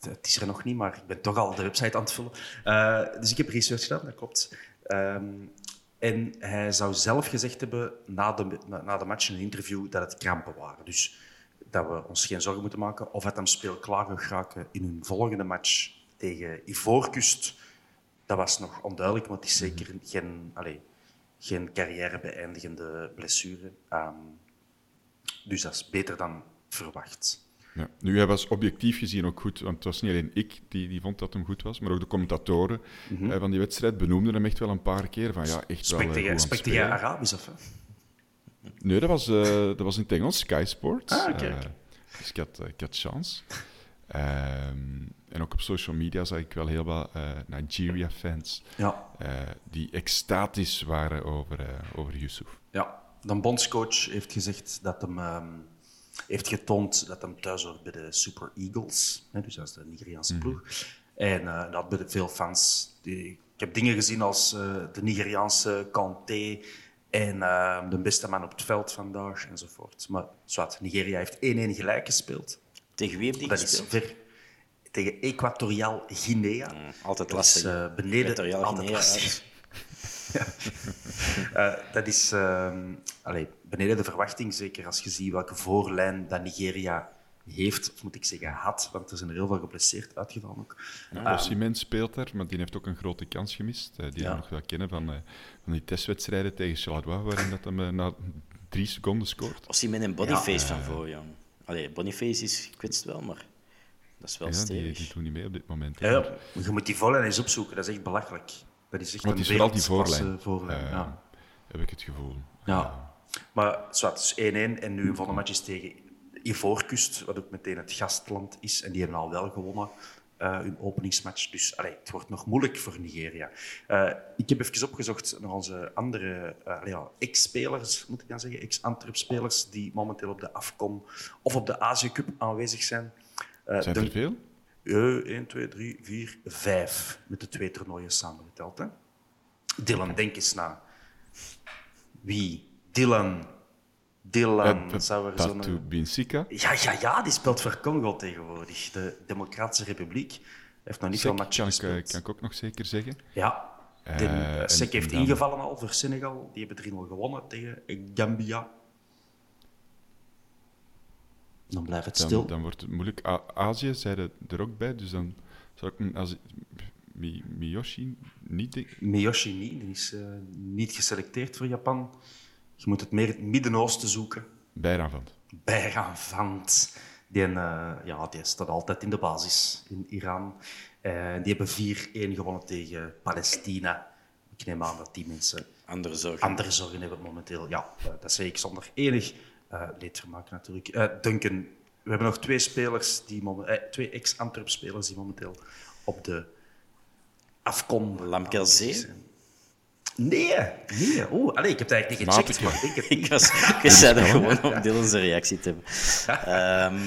het- is er nog niet, maar ik ben toch al de website aan het vullen. Eh, dus ik heb research gedaan, dat klopt. Ehm, en hij zou zelf gezegd hebben na de, na, na de match in een interview dat het krampen waren. Dus dat we ons geen zorgen moeten maken of het hem speelklaar geraken in hun volgende match tegen Ivoorkust. Dat was nog onduidelijk, want het is zeker geen, allee, geen carrière-beëindigende blessure. Ehm, dus dat is beter dan verwacht. Ja. Nu, hij was objectief gezien ook goed, want het was niet alleen ik die, die vond dat hem goed was, maar ook de commentatoren Mhm. eh, van die wedstrijd benoemden hem echt wel een paar keer van ja, echt wel eh, goed jij- spelen. Arabisch of? hè? Nee, dat was, eh, dat was in het Engels, Sky Sports. Ah, Eh, dus ik had, ik had chance. Ehm, en ook op social media zag ik wel heel wat eh, Nigeria-fans Ja. eh, die extatisch waren over, eh, over Yusuf. Ja, de bondscoach heeft gezegd dat hem ehm, heeft getoond dat hem thuis hoort bij de Super Eagles, hè, dus dat is de Nigeriaanse ploeg. En dat bij de veel fans. Die, ik heb dingen gezien als de Nigeriaanse Kanté en eh, de beste man op het veld vandaag enzovoort. Maar zwart, Nigeria heeft 1-1 gelijk gespeeld. Tegen wie heb Dat is ver tegen Equatoriaal Guinea. Altijd Dat lastig. is, eh, beneden, Equatoriaal altijd Guinea lastig. Eh, dat is ehm, allee, beneden de verwachting, zeker als je ziet welke voorlijn dat Nigeria heeft, of moet ik zeggen had, want er zijn er heel veel geblesseerd uitgevallen ook. Ja, Osimhen speelt daar, maar die heeft ook een grote kans gemist. eh, die Ja. we nog wel kennen van, eh, van die testwedstrijden tegen Charleroi, waarin dat hem na drie seconden scoort. Osimhen en Boniface van voor. Allee, Boniface is gekwetst wel, maar dat is wel Ja, die, stevig. die doen niet mee op dit moment. Ja, je moet die voorlijn eens opzoeken, dat is echt belachelijk. Dat is echt Want een het is vooral die voorlijn. voorlijn, Eh, ja. Heb ik het gevoel. Ja. Maar zwart, dus 1-1 en nu een volgende match is tegen Ivoorkust, wat ook meteen het gastland is. En die hebben al wel gewonnen, eh, hun openingsmatch. Dus allee, het wordt nog moeilijk voor Nigeria. Eh, ik heb even opgezocht naar onze andere eh, ja, ex-spelers, moet ik dan zeggen, ex-Antwerp-spelers, die momenteel op de AFCON of op de Azië Cup aanwezig zijn. Eh, Zijn er veel? eh, 1, 2, 3, 4, 5. Met de twee toernooien samengeteld. Hè? Dylan, denk eens na. Wie? Dylan. Dylan. Eh, er zo'n... Binsika. Ja, ja, ja, die speelt voor Congo tegenwoordig. De Democratische Republiek. Heeft nog niet veel matchen kan ik, eh, gespeeld. kan ik ook nog zeker zeggen. Ja. De, Eh, eh, Sek en- heeft dan- ingevallen al voor Senegal. Die hebben 3-0 gewonnen tegen Gambia. Dan blijft het stil. Dan, wordt het moeilijk. A- Azië zeiden er ook bij, dus dan zou ik Mi- Miyoshi niet. Miyoshi niet. Die is eh, niet geselecteerd voor Japan. Je moet het meer in het Midden-Oosten zoeken. Bijraanvand. Bijraanvand. Die, eh, ja, die staat altijd in de basis in Iran. Eh, die hebben 4-1 gewonnen tegen Palestina. Ik neem aan dat die mensen Andere zorgen. andere zorgen hebben momenteel. Ja, eh, dat zeg ik zonder enig eh leedvermaak natuurlijk. Eh, Duncan, we hebben nog twee spelers, die momen- twee ex-Antwerp-spelers die momenteel op de Afcon Lamkelzee? Zijn. Nee, nee. Oeh, allee, ik heb het eigenlijk niet gecheckt, maar ik denk het Ik was, ik zei dat gewoon om Dylan's reactie te hebben. Ehm,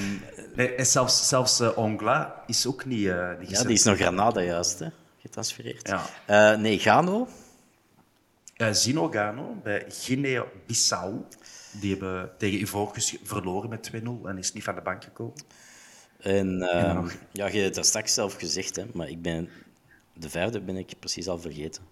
Nee, en zelfs, zelfs eh, Ongla is ook niet, eh niet ja, die is nog Granada juist, hè? getransfereerd. Ja. Eh, nee, Gano. Eh, Zino Gano bij Guinea-Bissau. Die hebben tegen Ivoorkust verloren met 2-0 en is niet van de bank gekomen. En ehm, ja, je hebt dat straks zelf gezegd, hè, maar ik ben, de vijfde ben ik precies al vergeten.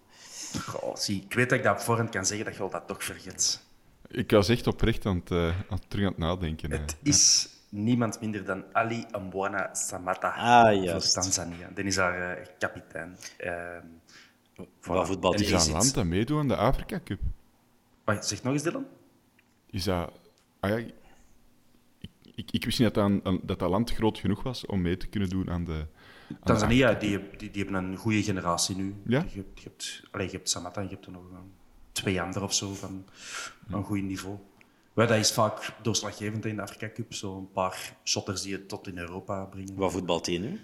Goh, zie, ik weet dat ik dat op voorhand kan zeggen, dat je al dat toch vergeet. Ik was echt oprecht aan het, eh, aan het terug aan het nadenken. Het is niemand minder dan Ali Mbwana Samata Ah, voor. Tanzania. Die is daar eh, kapitein. Ehm Wat voetbal Is die dat is een iets- land dat meedoet aan de Afrika Cup? Wacht, zeg nog eens, Dylan. Is dat... Ah ja, ik, ik, ik wist niet dat, aan- dat dat land groot genoeg was om mee te kunnen doen aan de... Tanzania, die, die, die hebben een goede generatie nu. Ja? Je, hebt, je, hebt, allee, je hebt Samata en je hebt er nog een, twee anderen of zo van een goed niveau. Maar dat is vaak doorslaggevend in de Afrika Cup. Zo'n paar shotters die het tot in Europa brengen. Wat voetbalt hij nu?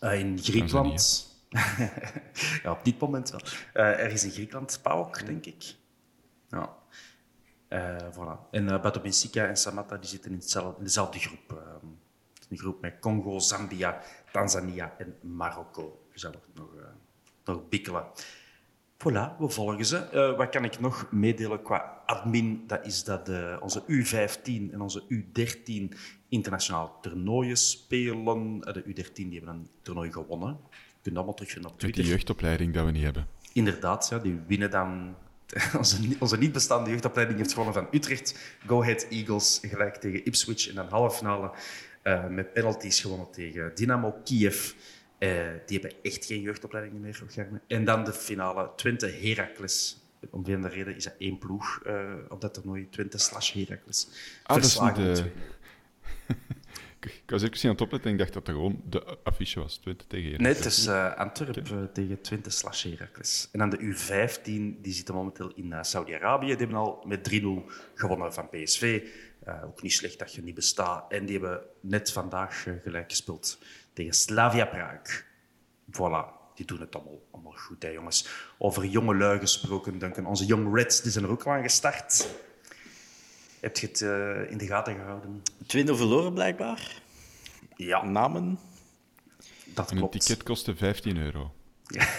Eh, in Griekenland ja, op dit moment wel. Uh, ergens in Griekenland, PAOK, denk ik. Ja. Uh, voilà. En uh, Bato en Samatta die zitten in, hetzelfde, in dezelfde groep. Een groep met Congo, Zambia, Tanzania en Marokko. Je zal nog, uh, nog bikkelen. Voilà, we volgen ze. Uh, wat kan ik nog meedelen qua admin? Dat is dat de, onze U15 en onze U13 internationaal toernooien spelen. De U13 die hebben een toernooi gewonnen. Je kunt allemaal terugvinden op Twitter. Met die jeugdopleiding dat we niet hebben. Inderdaad, ja, die winnen dan onze, onze niet bestaande jeugdopleiding heeft gewonnen van Utrecht. Go Ahead Eagles gelijk tegen Ipswich. En dan halve finale uh, met penalties gewonnen tegen Dynamo Kiev. Uh, die hebben echt geen jeugdopleiding meer. En dan de finale Twente Heracles. Om de reden is dat één ploeg uh, op dat toernooi. Twente slash Heracles. Ah, dat is niet ik was even aan het opletten en ik dacht dat dat gewoon de affiche was. Twente tegen Heracles. Nee, het is uh, Antwerp okay. tegen Twente slash Heracles. En dan de U15, die zitten momenteel in uh, Saudi-Arabië. Die hebben al met 3-0 gewonnen van PSV. Uh, ook niet slecht dat je niet bestaat. En die hebben net vandaag gelijk gespeeld tegen Slavia Praag. Voilà, die doen het allemaal, allemaal goed, hè, jongens. Over jonge lui gesproken, Duncan. Onze Young Reds die zijn er ook al aan gestart. Heb je het uh, in de gaten gehouden? 2-0 verloren, blijkbaar. Ja. Namen? Dat en klopt. een ticket kostte 15 euro. Ja.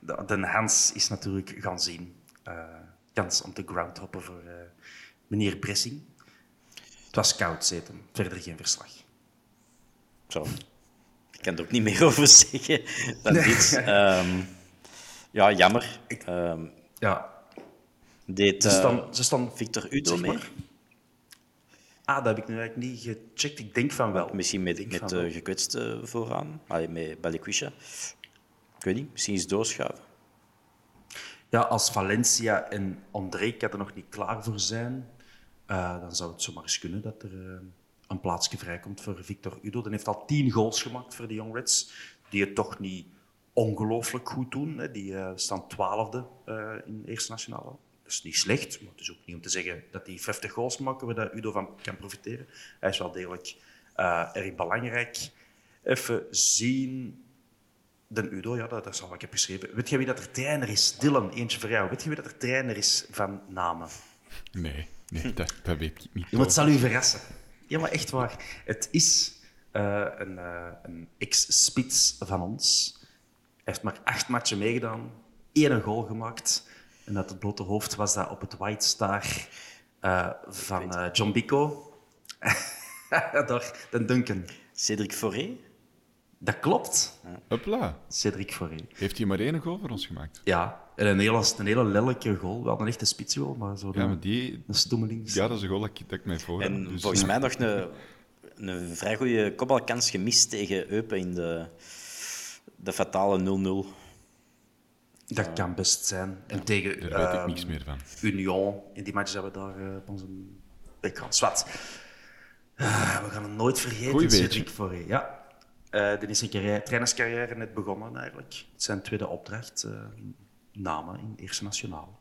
de, de Hans is natuurlijk gaan zien. Uh, kans om te groundhoppen voor uh, meneer Bressing. Het was koud zeten, verder geen verslag. Zo. Ik kan er ook niet meer over zeggen dan nee. dit. Um, ja, jammer. Ik, um, ja. Deed, ze, staan, ze staan Victor Udo mee? Ah, dat heb ik nu eigenlijk niet gecheckt. Ik denk van wel. Misschien met, met de uh, gekwetste vooraan. Allee, met Balikwisha. Ik weet niet. Misschien eens doorschuiven. Ja, als Valencia en André er nog niet klaar voor zijn, uh, dan zou het zomaar eens kunnen dat er uh, een plaatsje vrijkomt voor Victor Udo. Die heeft al tien goals gemaakt voor de Young Reds, die het toch niet ongelooflijk goed doen. Hè. Die uh, staan twaalfde in de Eerste Nationale. Dat is niet slecht, maar het is ook niet om te zeggen dat hij 50 goals maken waar dat Udo van kan profiteren. Hij is wel degelijk erg belangrijk. Even zien... De Udo, ja, dat, dat is al wat ik heb geschreven. Weet je wie dat er trainer is? Dylan, eentje voor jou. Weet je wie dat er trainer is van namen? Nee, nee dat, dat weet ik niet. Ja, het zal u verrassen. Ja, maar echt waar. Het is uh, een, uh, een ex-spits van ons. Hij heeft maar acht matchen meegedaan, één goal gemaakt. En uit het blote hoofd was dat op het White Star uh, van John Bico. Daar, de Duncan. Cedric Foré? Dat klopt. Hopla. Cedric Foré. Heeft hij maar één goal voor ons gemaakt? Ja, en een hele, een hele lelijke goal. Wel een echte spitsgoal, maar zo ja, maar die, een stoemeling. Ja, dat is een goal dat ik, dat ik mij voor En dus, volgens mij nog een, een vrij goede kopbalkans gemist tegen Eupen in de, de fatale 0-0. Dat uh, kan best zijn. En ja, tegen daar weet ik niks meer van. Union, in die match hebben we daar uh, op onze background. Zwat. Uh, we gaan het nooit vergeten, Cedric Foré. Ja. Uh, dan is een carrière, trainerscarrière net begonnen eigenlijk. Het zijn tweede opdracht. Uh, namen in Eerste Nationaal.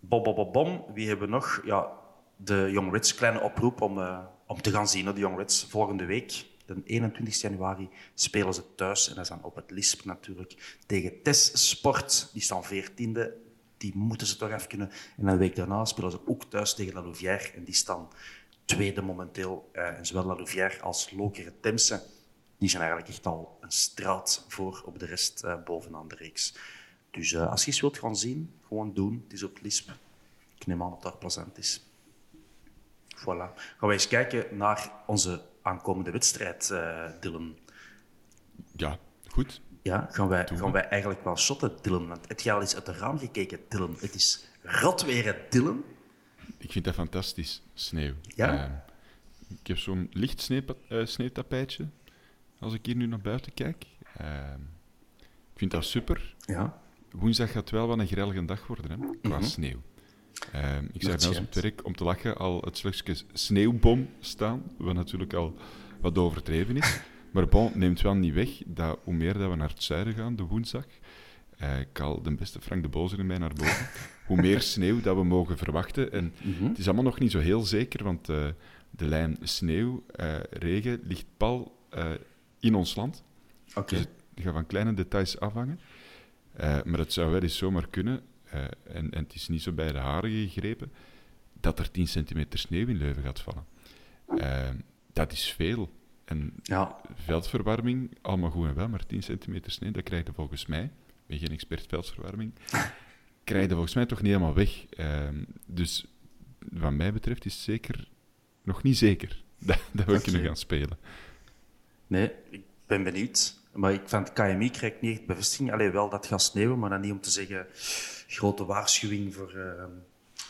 Bom, bom, bom, bom. Wie hebben we nog? Ja, de Young Reds, kleine oproep om, uh, om te gaan zien. De Young Reds volgende week, de 21 januari, spelen ze thuis. En dat is dan op het LISP natuurlijk. Tegen TES Sport, die staan 14e. Die moeten ze toch even kunnen. En een week daarna spelen ze ook thuis tegen La Louvière. En die staan tweede momenteel. en zowel La Louvière als Lokeren Temse die zijn eigenlijk echt al een straat voor op de rest uh, bovenaan de reeks. Dus uh, als je eens wilt gaan zien, gewoon doen. Het is op Lisp. Ik neem aan dat dat plezant is. Voilà. Gaan wij eens kijken naar onze aankomende wedstrijd, uh, Dylan. Ja, goed. Ja, gaan wij, gaan wij eigenlijk wel shotten, Dylan? Want je al eens uit de raam gekeken, Dylan? Het is rot weer, Dylan. Ik vind dat fantastisch, sneeuw. Ja? Uh, ik heb zo'n licht sneeuwtapijtje als ik hier nu naar buiten kijk. Uh, ik vind dat super. Ja. Woensdag gaat wel wat een grellige dag worden, hè, qua Mhm. sneeuw. Uh, ik zag net op het werk om te lachen al het slagje sneeuwbom staan, wat natuurlijk al wat overdreven is. Maar bon, neemt wel niet weg dat hoe meer dat we naar het zuiden gaan, de woensdag, uh, ik haal de beste Frank de Bozer in mij naar boven, hoe meer sneeuw dat we mogen verwachten. En Mhm. het is allemaal nog niet zo heel zeker, want uh, de lijn sneeuw, uh, regen ligt pal in ons land. Oké. Dus het gaat van kleine details afhangen. Eh, maar het zou wel eens zomaar kunnen, eh, en, en het is niet zo bij de haren gegrepen, dat er 10 centimeter sneeuw in Leuven gaat vallen. Eh, dat is veel. En Ja. veldverwarming, allemaal goed en wel, maar 10 centimeter sneeuw, dat krijg je volgens mij, ik ben geen expert veldverwarming, krijg je volgens mij toch niet helemaal weg. Ehm, dus wat mij betreft is het zeker nog niet zeker dat, dat we kunnen gaan spelen. Nee, ik ben benieuwd. Maar ik van het KMI krijg ik niet echt bevestiging. Alleen wel dat het gaat sneeuwen, maar dan niet om te zeggen grote waarschuwing voor eh,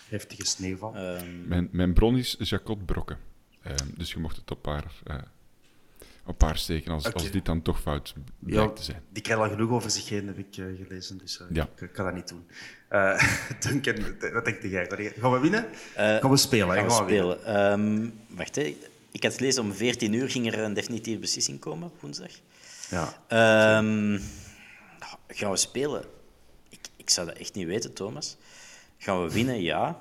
heftige sneeuwval. Ehm, Mijn, mijn bron is Jacot Brokken. Ehm, dus je mocht het op haar, eh, op haar steken als, als dit dan toch fout ja, blijkt te zijn. die krijgt al genoeg over zich heen, heb ik eh, gelezen. Dus eh, Ja. ik, ik kan dat niet doen. Eh Duncan, wat denk jij? Gaan we winnen? Eh, gaan we spelen? gaan we spelen. Ehm, wacht, hè. Ik had gelezen om 14 uur ging er een definitieve beslissing komen, woensdag. Ja. Ehm, gaan we spelen? Ik, ik zou dat echt niet weten, Thomas. Gaan we winnen? Ja.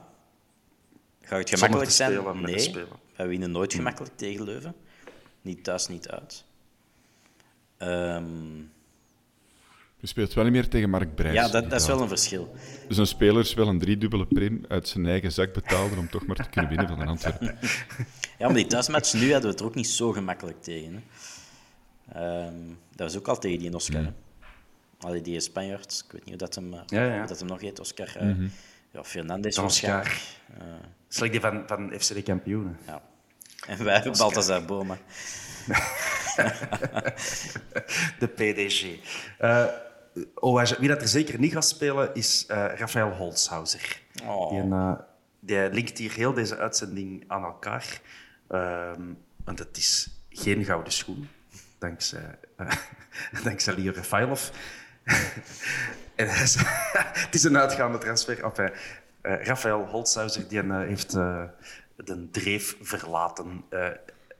Gaat het gemakkelijk zijn? spelen, nee. spelen. Wij winnen nooit gemakkelijk tegen Leuven. Niet thuis, niet uit. Ehm, Je speelt wel niet meer tegen Mark Brijs. ja, dat, dat is wel een verschil. Dus een speler is wel een driedubbele prim uit zijn eigen zak betaalde om toch maar te kunnen winnen van een Antwerpen. Ja, maar die thuismatch nu hadden we het er ook niet zo gemakkelijk tegen. Hè. Ehm, dat was ook al tegen die Oscar. hè. Allee, die Spanjaard, ik weet niet hoe dat hem, eh, Ja, ja. hoe dat hem nog heet, Oscar. eh, ja, Fernandes Oscar. waarschijnlijk. Eh, Slecht die van, van FC de kampioenen. ja. En wij hebben Balthazar Boma. De PDG. Eh, oh, wie dat er zeker niet gaat spelen is eh Rafael Holzhauser. Oh. Die, eh, die linkt hier heel deze uitzending aan elkaar. Ehm, want het is geen gouden schoen, dankzij, eh dankzij Leo Rafailov. en is- het is een uitgaande transfer. Enfin, eh Rafael Holzhauser die, eh, heeft eh, de dreef verlaten. Eh,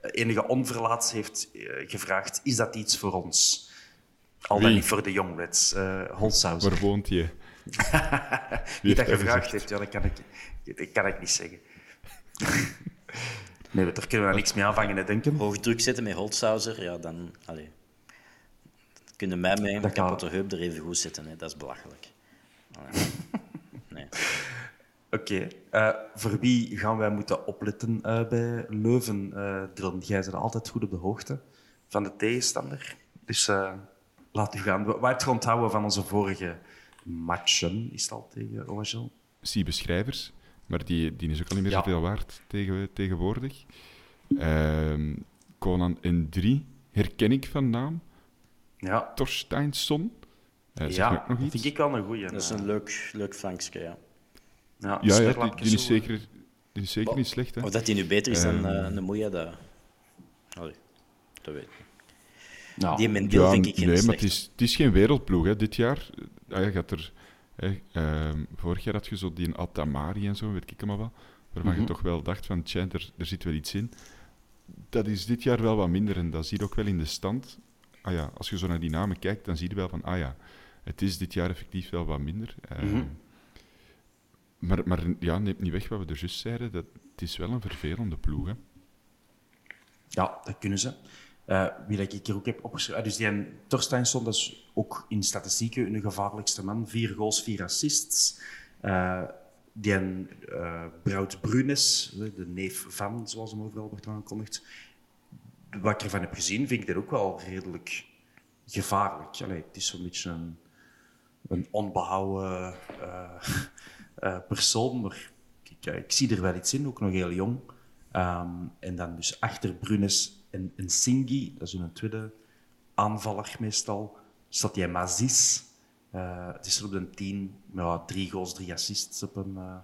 enige onverlaats heeft eh, gevraagd, is dat iets voor ons? Al dan Wie? niet voor de Young Reds. Eh Holzhauser. Waar woont je? Wie dat gevraagd heeft, ja, dat kan ik, dat kan ik niet zeggen. nee, daar kunnen we niks mee aanvangen, hè, denken. Hoog druk zetten met Holzhauser, ja, dan... Allee. Dan kunnen mij met een Dat kan. kapotte heup er even goed zetten. Hè. Dat is belachelijk. Nee. Oké. eh, voor wie gaan wij moeten opletten eh, bij Leuven? Eh Dylan, jij bent altijd goed op de hoogte van de tegenstander. Dus eh, laat u gaan. Wat heb je onthouden van onze vorige matchen? Is het al tegen OHL? Siebe Schrijvers, maar die, die is ook al niet meer Ja. zoveel waard tegen, tegenwoordig. Ehm Conan N3 herken ik van naam. Ja, Torsteinsson. Zeg ja me ook nog dat iets? vind ik wel een goeie. Dat is een leuk, leuk flankje, ja. Ja, Ja, ja die, is zeker, die is zeker niet slecht. Hè? Of dat hij nu beter is dan Ehm. eh, een Moeja, dat... Allee, dat weet ik Ja. Die Mendil Ja, vind ik geen nee, maar het is, het is geen wereldploeg. Hè. Dit jaar, ah, je gaat er, hè, ehm, vorig jaar had je zo die Altamari en zo, weet ik allemaal wel, waarvan Mhm. je toch wel dacht van, tja, er, er zit wel iets in. Dat is dit jaar wel wat minder en dat zie je ook wel in de stand. Ah ja, als je zo naar die namen kijkt, dan zie je wel van, ah ja, het is dit jaar effectief wel wat minder. Ehm, Mhm. Maar, maar ja, neemt niet weg wat we er juist zeiden, dat, het is wel een vervelende ploeg. Hè. Ja, dat kunnen ze. Eh, wie ik hier ook heb opgeschreven. ah, dus die Torsteinsson, dat is ook in statistieken hun gevaarlijkste man. Vier goals, vier assists. Eh, die eh Brout Brunes, de neef van, zoals hem overal wordt aangekondigd. Wat ik ervan heb gezien, vind ik dat ook wel redelijk gevaarlijk. Allee, het is zo'n beetje een, een onbehouden eh, eh, persoon, maar ik, ik zie er wel iets in, ook nog heel jong. Ehm, en dan dus achter Brunes en, en Singi, dat is een tweede aanvaller meestal, staat die Mazis. Eh, het is er op een tien, ja, drie goals, drie assists op, een, eh,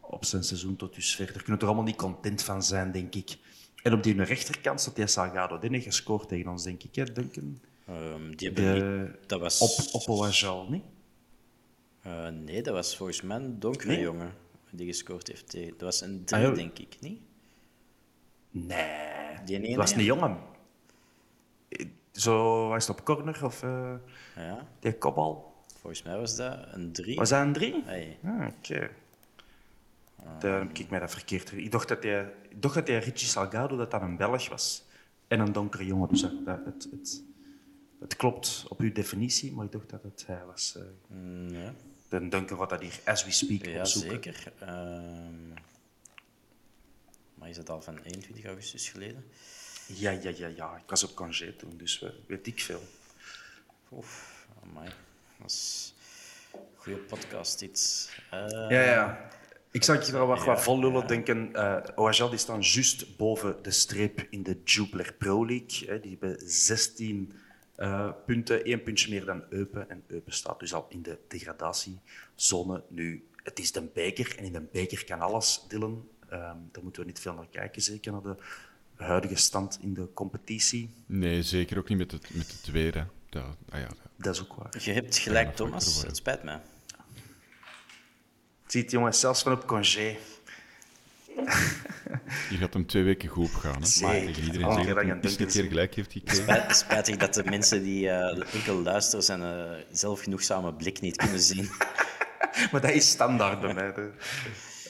op zijn seizoen tot dusver. Daar kunnen we er allemaal niet content van zijn, denk ik. En op die rechterkant staat die Salgado Denne gescoord tegen ons, denk ik, hè, Duncan? Ehm, die hebben niet... Dat was... op, op OHL, niet? Eh, nee, dat was volgens mij een donkere Nee? jongen die gescoord heeft. tegen- Dat was een drie, Ah, ja. denk ik, niet? Nee, Die ene, was ja. een jongen. Eh, Zo, was het op corner of eh, Ja, die kopbal? volgens mij was dat een drie. Was dat een drie? Hey. Ah, oké. Dan heb ik mij dat verkeerd. Ik dacht dat hij, ik dacht dat hij Richie Salgado dat dat een Belg was. En een donkere jongen. Dus dat, dat- het, het, Het klopt op uw definitie, maar ik dacht dat het hij was. Uh, mm, ja. De Duncan gaat dat hier as we speak ja, opzoeken. zeker. Ehm, maar is dat al van 21 augustus geleden? Ja, ja, ja, ja. Ik was op congé toen, dus weet ik veel. Oef, amai. Dat is een goede podcast, dit. Uh, ja, ja. Ik zag je er wat, wat vol lullen denken. Uh, OHL die staan juist boven de streep in de Jupiler Pro League. Hè. Die hebben 16 uh, punten, één puntje meer dan Eupen. En Eupen staat dus al in de degradatiezone. Nu, het is de beker en in de beker kan alles, Dylan. Um, daar moeten we niet veel naar kijken, zeker naar de huidige stand in de competitie. Nee, zeker ook niet met het, met het weer. Hè. Dat, ah ja, dat is ook waar. Je hebt gelijk, Thomas. Het spijt me. Ziet jongens, zelfs van op congé. Je gaat hem twee weken goed opgaan. Hè? Maar tegen iedereen oh, zeggen dat hij keer gelijk heeft gekregen. Spijt, spijtig dat de mensen die uh, enkel luisteren zijn uh, zelfgenoegzame blik niet kunnen zien. maar dat is standaard bij mij.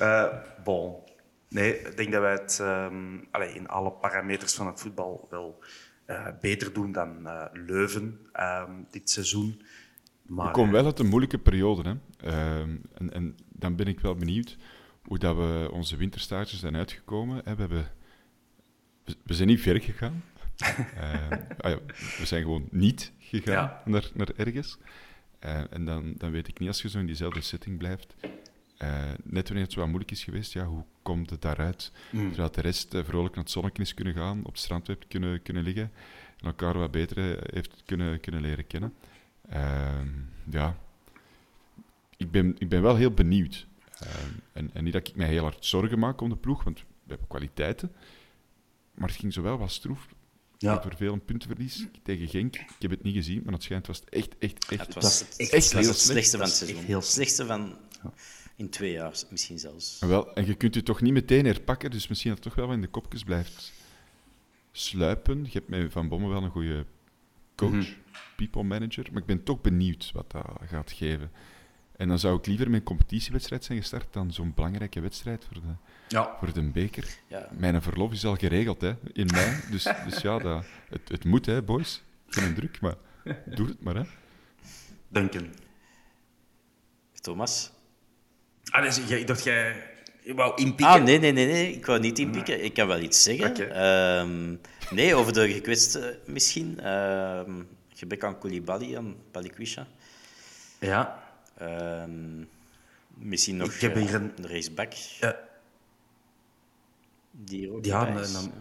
Uh, bon. Nee, ik denk dat wij het um, allez, in alle parameters van het voetbal wel uh, beter doen dan uh, Leuven um, dit seizoen. Maar, we komen wel uit een moeilijke periode. Hè? Uh, en, en, dan ben ik wel benieuwd hoe dat we onze winterstages zijn uitgekomen. Hè? We, hebben, we, zijn niet ver gegaan. ah ja, we zijn gewoon niet gegaan ja. naar, naar ergens. en dan, dan weet ik niet, als je zo in diezelfde setting blijft, uh, net wanneer het zo wat moeilijk is geweest, ja, hoe komt het daaruit? Mm. Terwijl de rest uh, vrolijk naar het zonnetje is kunnen gaan, op het strand heeft kunnen, kunnen liggen en elkaar wat beter eh, heeft kunnen, kunnen leren kennen. Ehm, ja, ik ben, ik ben wel heel benieuwd. Ehm, en, en niet dat ik mij heel hard zorgen maak om de ploeg, want we hebben kwaliteiten. Maar het ging zo wel wat stroef. Ja. Voor veel een puntenverlies tegen Genk. Ik heb het niet gezien, maar het schijnt was het echt, echt, echt, het was echt, echt, heel het slechtste van het seizoen. Heel slechtste van in twee jaar misschien zelfs. Wel, en je kunt je toch niet meteen herpakken, dus misschien dat het toch wel in de kopjes blijft sluipen. Je hebt met Van Bommel wel een goede coach, mhm. people manager, maar ik ben toch benieuwd wat dat gaat geven. En dan zou ik liever een competitiewedstrijd zijn gestart dan zo'n belangrijke wedstrijd voor de, ja. voor de beker. Ja. Mijn verlof is al geregeld hè, in mei, dus, dus ja, dat, het, het moet, hè, boys. Geen druk, maar doe het maar. Hè. Duncan. Thomas? Ah, dus, ik dacht jij wou inpikken. Ah, nee, nee, nee, nee. Ik wou niet inpikken. Ik kan wel iets zeggen. Okay. Um, nee, over de gekwetste misschien. Um, gebrek aan Koulibaly en Balikwisha. Ja. Um, misschien nog ik heb hier een, een raceback. Ja. Die ook ja, dan,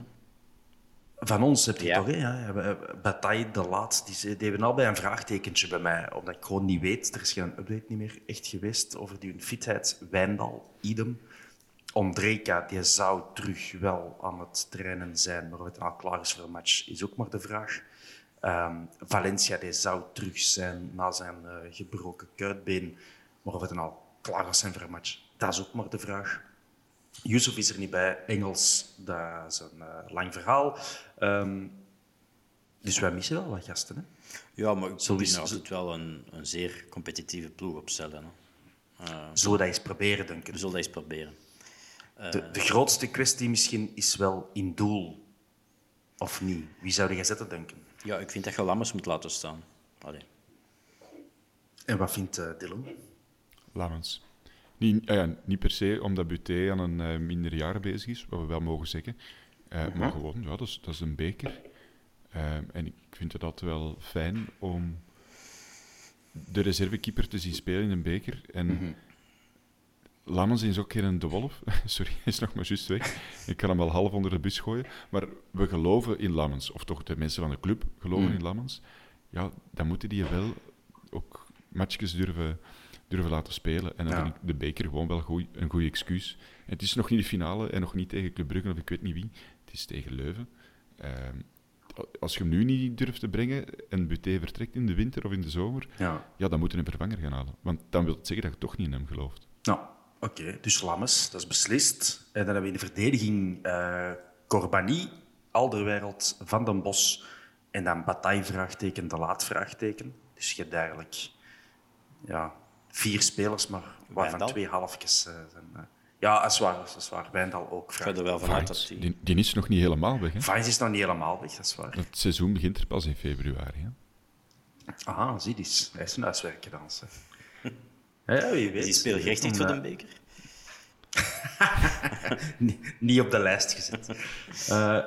van ons heb je toch, hè? Ja. Bataille, de laatste, die, hebben bij een vraagtekentje bij mij. Omdat ik gewoon niet weet, er is geen update niet meer echt geweest over die fitheid. Wijndal, idem. Ondrejka, die zou terug wel aan het trainen zijn, maar of het al klaar is voor een match, is ook maar de vraag. Um, Valencia, die zou terug zijn na zijn uh, gebroken kuitbeen, maar of het al klaar is zijn voor een match, dat is ook maar de vraag. Yusuf is er niet bij. Engels, dat is een uh, lang verhaal. Um, dus wij missen wel wat gasten. Hè? Ja, maar ik zou altijd wel een, een zeer competitieve ploeg opstellen. Hè. Uh, zullen we dat eens proberen, denk ik? We zullen dat eens proberen. Uh, de, de, grootste kwestie misschien is wel in doel. Of niet? Wie zou jij zetten, denken? Ja, ik vind dat je Lammers moet laten staan. Allee. En wat vindt uh, Dylan? Lammers. Niet, uh, niet per se omdat Buté aan een uh, minder jaar bezig is, wat we wel mogen zeggen. Uh, -huh. Maar gewoon, ja, dat is, dat is een beker. en ik vind het altijd wel fijn om de reservekeeper te zien spelen in een beker. En uh -huh. is ook geen De Wolf. Sorry, hij is nog maar juist weg. Ik kan hem wel half onder de bus gooien. Maar we geloven in Lammens. Of toch de mensen van de club geloven -huh. in Lammens. Ja, dan moeten die wel ook matchjes durven durven laten spelen. En dan vind ik de beker gewoon wel goeie, een goede excuus. En het is nog niet de finale en nog niet tegen Club Brugge of ik weet niet wie. Het is tegen Leuven. Uh, als je hem nu niet durft te brengen en Buté vertrekt in de winter of in de zomer, ja. ja dan moeten we een vervanger gaan halen. Want dan wil het zeggen dat je toch niet in hem gelooft. Nou, oké. Okay. Dus Lammes, dat is beslist. En dan hebben we in de verdediging uh, Corbani, Alderwereld, Van den Bos en dan Bataille, vraagteken, De Laat, vraagteken. Dus je hebt eigenlijk ja, vier spelers, maar waarvan twee halfjes uh, zijn. Uh, ja, dat is waar. Dat is waar. Wijndal ook. Ik ga er wel vanuit dat die... die... is nog niet helemaal weg. Hè? Vines is nog niet helemaal weg, dat is waar. Het seizoen begint er pas in februari. Hè? Ah, zie eens. Hij is een huiswerk gedaan. zeg. Ja, wie weet. Is die speelgerechtigd voor de eh, beker? niet- op de lijst gezet. Eh,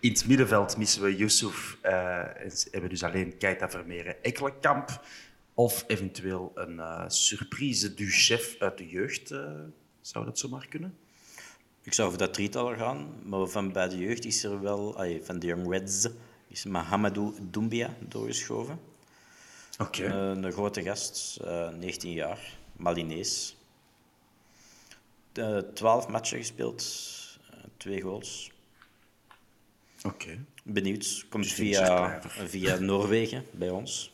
in het middenveld missen we Yusuf. eh, en ze hebben dus alleen Keita Vermeeren Ekkelenkamp. Of eventueel een eh, surprise du chef uit de jeugd. eh, zou dat zomaar kunnen? Ik zou voor dat drietal gaan, maar van bij de jeugd is er wel, ay, van de Young Reds, is Mahamadou Doumbia doorgeschoven. Oké. Een, een grote gast, eh, 19 jaar, Malinees. Eh, 12 matchen gespeeld, eh, twee goals. Oké. Benieuwd, komt Dus via, via Noorwegen bij ons.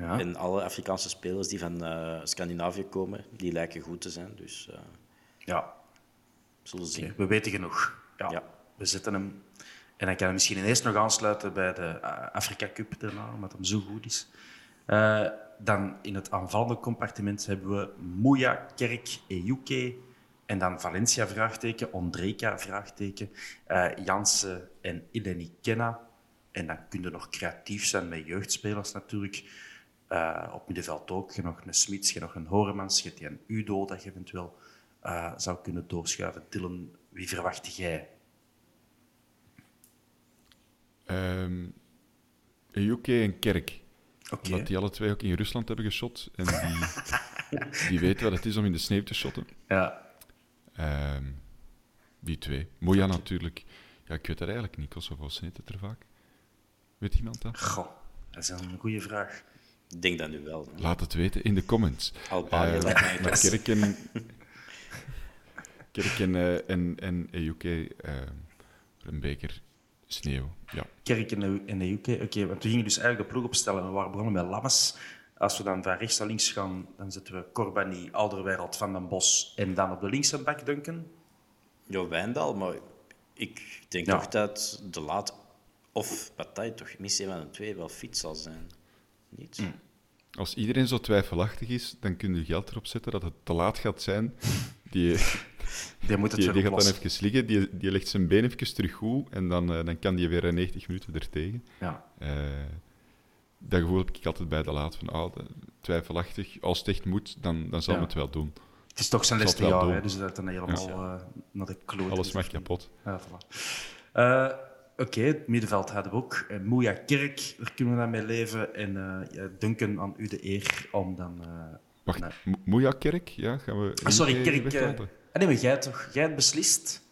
Ja. En alle Afrikaanse spelers die van eh, Scandinavië komen, die lijken goed te zijn. Dus eh ja. zullen we zien. we weten genoeg. Ja, Ja. We zetten hem. En dan kan hij misschien ineens nog aansluiten bij de eh, Afrika Cup daarna, omdat hem zo goed is. Dan in het aanvallende compartiment hebben we Moeja, Kerk, Ejuke. En dan Valencia, vraagteken, Ondreka, vraagteken, Jansen en Ileni Kenna. En dan kun je nog creatief zijn met jeugdspelers natuurlijk. Eh, op middenveld ook. Je nog een Smits, je nog een Horemans, je hebt die een Udo dat je eventueel eh, zou kunnen doorschuiven. Dylan, wie verwacht jij? Ehm UK en Kerk. Omdat die alle twee ook in Rusland hebben geschot. En die, die weten wat het is om in de sneeuw te shotten. Ja. Ehm, die twee. Moja natuurlijk. Ja, ik weet dat eigenlijk niet. Kosovo sneeuwt het er vaak. Weet iemand dat? Goh, dat is een goede vraag. Ik denk dat nu wel. hè. Laat het weten in de comments. Albanië Eh, lijkt mij het maar best. Kerk en, Kerk en, eh, en, en EUK eh, een beker sneeuw. Ja. Kerk in de, in de UK. Oké, want we gingen dus eigenlijk de ploeg opstellen. We waren begonnen met Lammes. Als we dan van rechts naar links gaan, dan zetten we Corbani, Alderweireld, Van den Bos en dan op de linkse bak Duncan. Ja, Wijndal, maar ik denk Ja. toch dat de laat of partij toch mis een van de twee wel fit zal zijn. Niet? Mm. Als iedereen zo twijfelachtig is, dan kun je geld erop zetten dat het te laat gaat zijn. Die, Die moet het die, die weer gaat dan even liggen, die, die legt zijn been even terug goed en dan, eh, dan kan die weer eh, 90 minuten er tegen. Ja. Eh, dat gevoel heb ik altijd bij de laat. Van, ah, twijfelachtig. Als het echt moet, dan, dan zal Ja. het wel doen. Het is toch zijn laatste jaar, hè, dus dat dan helemaal eh, naar de kloot. Alles mag kapot. Ja, voilà. Eh, Oké, het middenveld hadden we ook. Uh, Moeja Kerk, daar kunnen we dan mee leven. En eh ja, Duncan, aan u de eer om dan... eh, Wacht, Nee. Mo- Moeja-kerk? Ja, gaan we... Ah, sorry, Kerk... eh, ah, nee, maar jij toch? Jij hebt beslist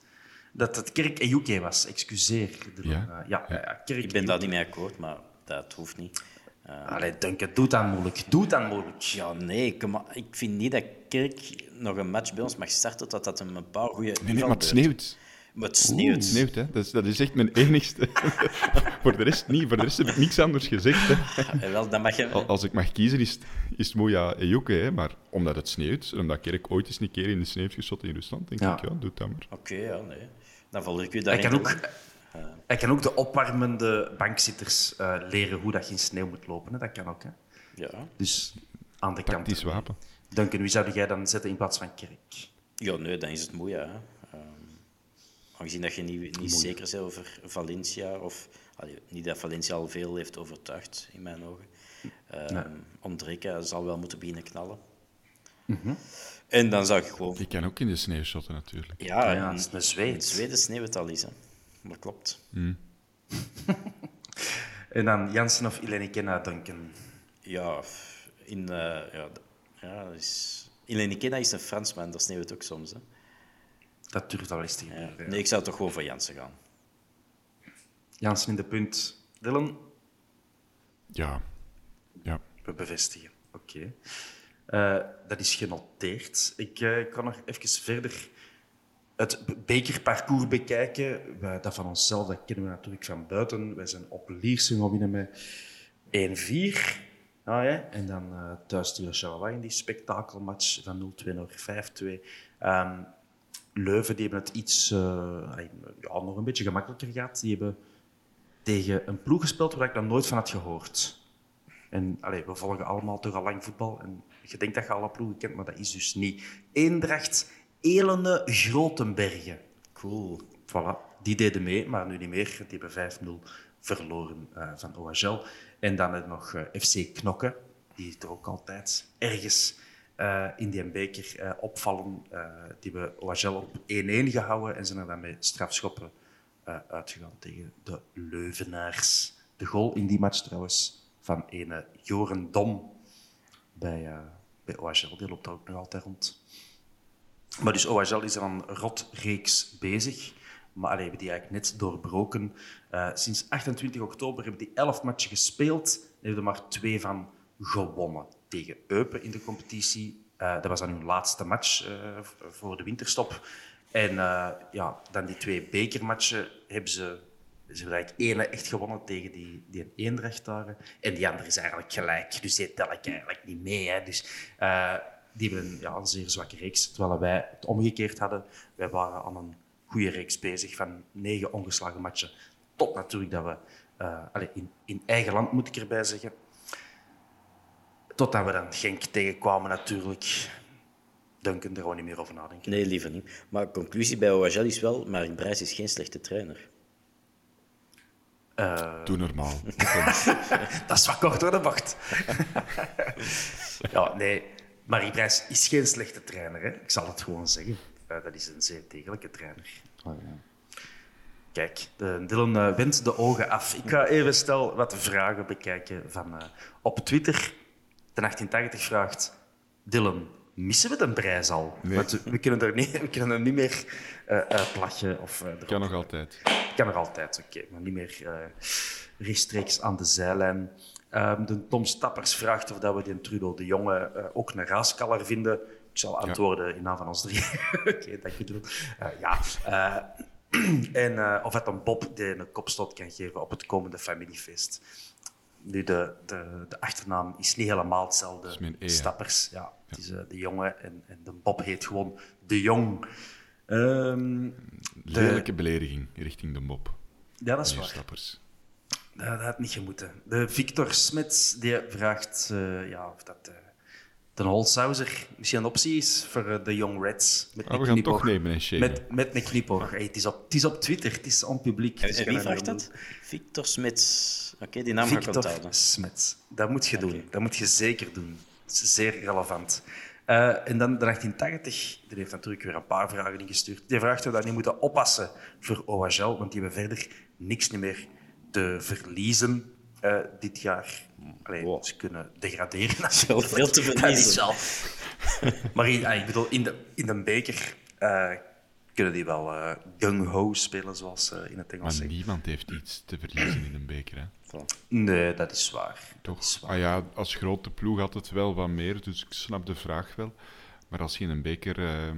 dat het Kerk en UK was. Excuseer. Ja. Eh, ja, Kerk Ik ben en daar niet mee akkoord, maar dat hoeft niet. Eh, Allee, Duncan, doe dan moeilijk. Doe dan moeilijk. ja, nee, kom maar. ik vind niet dat Kerk nog een match bij ons mag starten dat hem een paar goede Nee, nee, maar het sneeuwt. Maar het sneeuwt. Sneeuwt, hè. Dat is, dat is echt mijn enigste... voor de rest niet. Voor de rest heb ik niks anders gezegd, hè. Eh, Wel, dan mag je... Al- Als ik mag kiezen, is het, is het Moja Ejuke, hè. Maar omdat het sneeuwt, en omdat Kerk ooit eens een keer in de sneeuw heeft geschoten in Rusland, denk Ja. ik, ja, doe dat maar. Oké, ja, nee. Dan volg ik u Hij daarin. kan ook, hij kan ook de opwarmende bankzitters eh, leren hoe dat je in sneeuw moet lopen. Hè. Dat kan ook. Hè. Ja. Dus aan de kant. Wapen. Duncan, wie zou jij dan zetten in plaats van Kerk? ja, nee, dan is het moeie. Aangezien dat je niet, niet zeker bent over Valencia, of allee, niet dat Valencia al veel heeft overtuigd, in mijn ogen. Ehm Ondreka zal wel moeten beginnen knallen. En dan zou ik gewoon... Die kan ook in de sneeuw shotten, natuurlijk. Ja, ja, in- dat is een Zweed. In Zweden sneeuwt het al eens, hè. Dat klopt. En dan Jansen of Ilene Kenna, Duncan. Ja, in... eh ja, ja, dat is... Eleni Kenna is een Fransman, daar sneeuwt het ook soms, hè. Dat durft al eens te gebeuren. ja. Nee, ik zou toch gewoon voor Jansen gaan. Jansen in de punt. Dylan, Ja. Ja. we bevestigen. Oké. Eh, dat is genoteerd. Ik eh, kan nog even verder het be- bekerparcours bekijken. Wij, dat van onszelf dat kennen we natuurlijk van buiten. Wij zijn op Liersen gaan winnen met 1-4. Ah, ja. En dan eh thuis tegen Charleroi in die spektakelmatch van 0-2 naar 5-2. Ehm, Leuven die hebben het iets eh, ja, nog een beetje gemakkelijker gehad. Die hebben tegen een ploeg gespeeld waar ik nog nooit van had gehoord. En allee, we volgen allemaal toch al lang voetbal. En je denkt dat je alle ploegen kent, maar dat is dus niet. Eendracht, Elene Grotenbergen. Cool. Voilà, die deden mee, maar nu niet meer. Die hebben 5-0 verloren uh, van OHL. En dan nog FC Knokke, die er ook altijd ergens in die beker opvallen. die we OHL op 1-1 gehouden en zijn er dan met strafschoppen uitgegaan tegen de Leuvenaars. De goal in die match trouwens van ene Joren Dom bij, uh, bij. Die loopt daar ook nog altijd rond. Maar dus is er een rotreeks bezig. Maar allee, hebben die eigenlijk net doorbroken. Uh, sinds 28 oktober hebben die 11 matchen gespeeld. En hebben er maar twee van gewonnen. Tegen Eupen in de competitie. Uh, dat was dan hun laatste match voor de winterstop. En ja, dan die twee bekermatchen hebben ze ze hebben eigenlijk één echt gewonnen tegen die, die een Eendracht daar. En die andere is eigenlijk gelijk. Dus die tel ik eigenlijk niet mee. Hè. Dus uh, die hebben een, ja, een zeer zwakke reeks. Terwijl wij het omgekeerd hadden. Wij waren aan een goede reeks bezig van negen ongeslagen matchen. Tot natuurlijk dat we... Uh, allez, in, in eigen land, moet ik erbij zeggen. Totdat we dan Genk tegenkwamen natuurlijk. Duncan er gewoon niet meer over nadenken. Nee, liever niet. Maar conclusie bij OHL is wel... Mark Brijs is geen slechte trainer. Uh... Doe normaal. dat is wat kort door de bocht. ja, nee. Marie Prijs is geen slechte trainer. Hè? Ik zal het gewoon zeggen. Uh, dat is een zeer degelijke trainer. Oh, ja. Kijk, de, Dylan uh, wendt de ogen af. Ik ga even stel wat vragen bekijken van uh, op Twitter. De 1880 vraagt Dylan, missen we de prijs al? Nee. Want we, kunnen er niet, we kunnen er niet meer uh, uitlachen. Of, uh, kan nog altijd. Kan nog altijd, oké. Okay. Maar niet meer uh, rechtstreeks aan de zijlijn. Um, de Tom Stappers vraagt of dat we die Trudeau de Jonge ook een raaskaller vinden. Ik zal antwoorden ja. in naam van ons drie. oké, okay, dank je, ja. en of het een Bob die een kopstoot kan geven op het komende familiefeest. Nu, de, de, de achternaam is niet helemaal hetzelfde. E, Stappers, ja. Het is uh, de jongen en, en, de Bob heet gewoon de Jong. Um, Lelijke belediging richting de Bob. Ja, dat is waar. Stappers. Dat, dat had niet gemoeten. De Victor Smits die vraagt uh, ja, of dat uh, de Holzhauser misschien een optie is voor de Young Reds. Met oh, we gaan toch nemen. Met, met een knipoog. Hey, het, is op, het is op Twitter, het is onpubliek. En, dus en wie vraagt dat? Victor Smits. Oké, okay, die naam ga ik onthouden. Smits. Dat moet je okay. doen. Dat moet je zeker doen. Dat is zeer relevant. Uh, en dan de 1880, die heeft natuurlijk weer een paar vragen ingestuurd. Die vraagt of we dat niet moeten oppassen voor OHL, want die hebben verder niks meer te verliezen uh, dit jaar. Allee, wow. Ze kunnen degraderen. Wel veel te verliezen. maar in, ik bedoel, in de, in de beker uh, kunnen die wel uh, gung-ho spelen, zoals uh, in het Engels Maar niemand heeft iets te verliezen in een beker, hè? Nee, dat is waar. Toch? Is waar. Ah ja, als grote ploeg had het wel wat meer, dus ik snap de vraag wel. Maar als je in een beker, uh,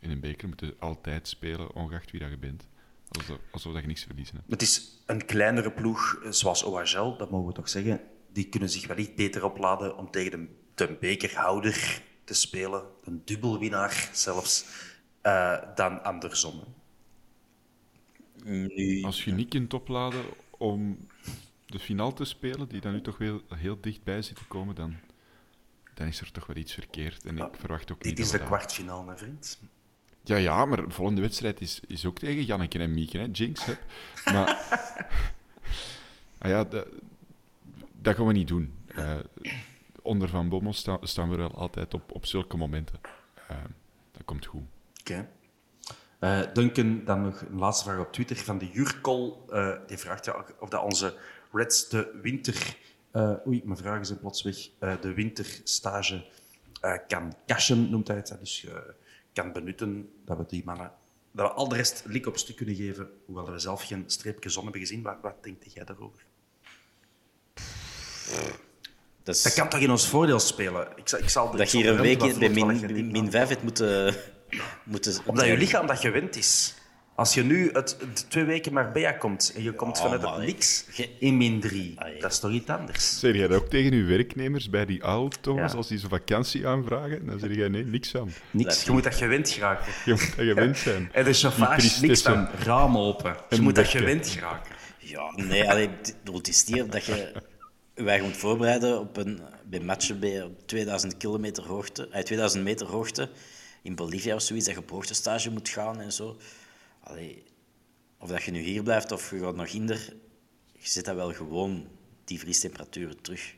in een beker moet je altijd spelen, ongeacht wie dat je bent. Alsof, alsof dat je niks verliezen hebt. Het is een kleinere ploeg, eh, zoals OHL, dat mogen we toch zeggen. Die kunnen zich wellicht beter opladen om tegen de, de bekerhouder te spelen. Een dubbelwinnaar zelfs, uh, dan andersom. Nee. Als je niet kunt opladen om de finale te spelen, die dan nu toch wel heel dichtbij zit te komen, dan, dan is er toch wel iets verkeerd. En ik verwacht ook Dit niet is de kwartfinale, mijn vriend. Ja, ja, maar de volgende wedstrijd is, is ook tegen Janneke en Mieke, hè? Jinx. Hè? Maar ah ja, dat, dat gaan we niet doen. Uh, onder Van Bommel sta, staan we wel altijd op, op zulke momenten. Uh, dat komt goed. Oké. Okay. Uh, Duncan, dan nog een laatste vraag op Twitter van de Jurkol. Uh, die vraagt ja, of dat onze Reds de winter... Uh, oei, mijn vragen zijn plots weg. de winterstage kan cashen, noemt hij het. Dus kan benutten dat we die mannen... Dat we al de rest lik op stuk kunnen geven, hoewel we zelf geen streepje zon hebben gezien. Wat, wat denk jij daarover? Dat, kan toch in ons voordeel spelen? Ik, zal, ik zal dat je hier een week bij min, min 5 hebt moeten... moeten Omdat je lichaam dat gewend is. Als je nu het, twee weken Marbella komt en je komt oh, vanuit het niks in min 3, dat is toch iets anders? Zeg jij dat ook tegen uw werknemers bij die Thomas, ja. als die zo'n vakantie aanvragen? Dan zeg jij nee, niks aan. Niks, je moet dat gewend geraken. Je moet dat gewend zijn. En de chauffage, niks van raam open. Je moet dat gewend geraken. Ja, nee, allee, het is niet dat je wij moet voorbereiden op een, bij matchen bij op 2000 kilometer hoogte, eh, 2000 meter hoogte in Bolivia of zoiets, dat je op hoogtestage moet gaan en zo. Allee, of dat je nu hier blijft of je gaat nog hinder, je zet dat wel gewoon, die vriestemperaturen terug.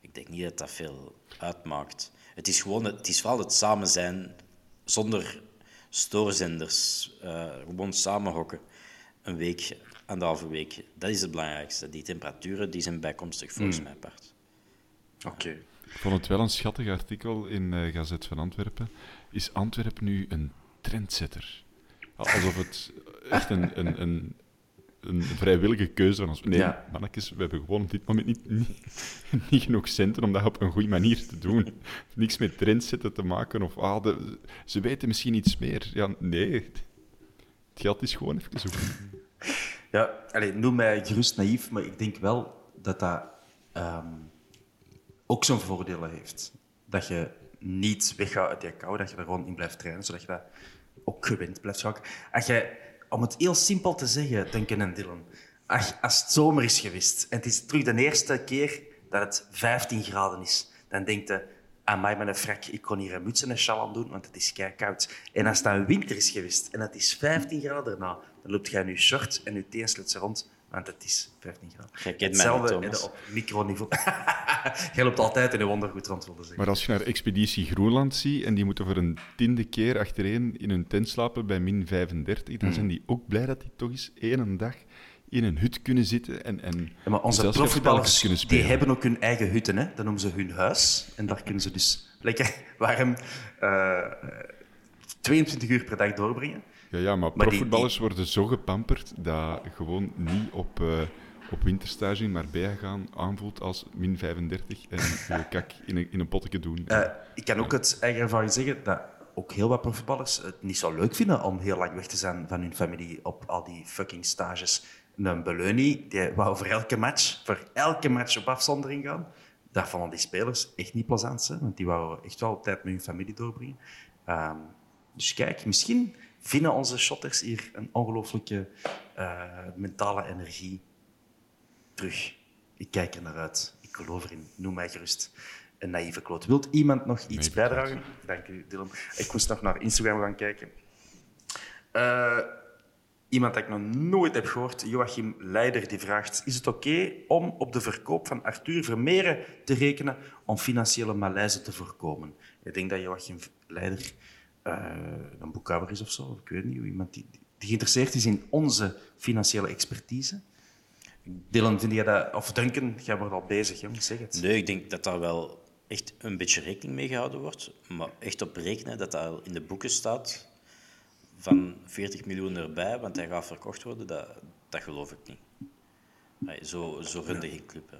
Ik denk niet dat dat veel uitmaakt. Het is gewoon, het is vooral het samen zijn zonder stoorzenders. eh, gewoon samen hokken. Een week, anderhalve week. Dat is het belangrijkste. Die temperaturen die zijn bijkomstig volgens mij apart. Oké. Ik vond het wel een schattig artikel in eh Gazet van Antwerpen. Is Antwerpen nu een trendsetter? Alsof het echt een, een, een, een vrijwillige keuze was. Nee, Ja. mannetjes, we hebben gewoon op dit moment niet, niet, niet genoeg centen om dat op een goede manier te doen. Niks met trendsetten te maken of ah, de- ze weten misschien iets meer. Ja, nee, het geld is gewoon even zoeken. Ja, allez, noem mij gerust naïef, maar ik denk wel dat dat ehm, ook zijn voordelen heeft. Dat je niet weggaat uit die kou, dat je er gewoon in blijft trainen, zodat je dat ook gewend. Als je, om het heel simpel te zeggen, Duncan en Dylan, als, als het zomer is geweest en het is terug de eerste keer dat het 15 graden is, dan denk je, aan mij met een frak, ik kon hier een muts en een sjal aan doen, want het is kei koud. En als het dan winter is geweest en het is 15 graden daarna, dan loopt in je short en je teenslitsen rond, want het is 15 graden. Jij kent mij, Hetzelfde Thomas. op microniveau. Jij loopt altijd in je wondergoed rond, wilde zeggen. Maar als je naar Expeditie Groenland ziet en die moeten voor een tiende keer achtereen in hun tent slapen bij min 35, dan zijn die ook blij dat die toch eens één dag in een hut kunnen zitten en, en Ja, maar onze profvoetballers kunnen die spelen. hebben ook hun eigen hutten. Hè? Dat noemen ze hun huis. En daar kunnen ze dus lekker warm eh, 22 uur per dag doorbrengen. Ja, ja, maar Maar die- profvoetballers worden zo gepamperd dat gewoon niet op, eh, op winterstage in Marbella gaan aanvoelt als min 35 en je kak in een, in een potje doen. Eh, ik kan ook het eigen ervaring zeggen dat ook heel wat profvoetballers het niet zo leuk vinden om heel lang weg te zijn van hun familie op al die fucking stages. Een Beleunie, die wou voor elke match, voor elke match op afzondering gaan. Dat vonden die spelers echt niet plezant, hè, want die wouden echt wel tijd met hun familie doorbrengen. Ehm, dus kijk, misschien vinden onze shotters hier een ongelooflijke eh, mentale energie terug. Ik kijk er naar uit. Ik geloof erin. Noem mij gerust een naïeve kloot. Wilt iemand nog iets bijdragen? Dank u, Dylan. Ik moest nog naar Instagram gaan kijken. Eh, iemand dat ik nog nooit heb gehoord, Joachim Leider, die vraagt... Is het oké om op de verkoop van Arthur Vermeeren te rekenen om financiële malaise te voorkomen? Ik denk dat Joachim Leider eh, een boekhouder is of zo. Ik weet niet. Iemand die, die geïnteresseerd is in onze financiële expertise. Dylan, vind jij dat... Of Duncan, jij wordt al bezig, jong. Zeg het. Nee, ik denk dat daar wel echt een beetje rekening mee gehouden wordt. Maar echt op rekenen dat dat in de boeken staat van 40 miljoen erbij, want hij gaat verkocht worden, dat, dat geloof ik niet. Zo, zo runde geen club. Hè.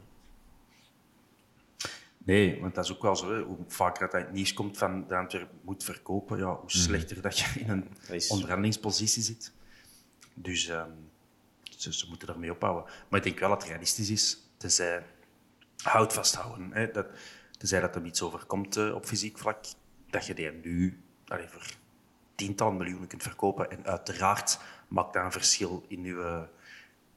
Nee, want dat is ook wel zo. Hè. Hoe vaker dat het nieuws komt van de Antwerp moet verkopen, ja, hoe slechter dat je in een onderhandelingspositie zit. Dus ehm, ze, ze moeten daarmee ophouden. Maar ik denk wel dat het realistisch is, tenzij hout vasthouden. Hè, dat, tenzij dat er iets overkomt eh, op fysiek vlak, dat je die nu allee, voor tientallen miljoenen kunt verkopen. En uiteraard maakt dat een verschil in je,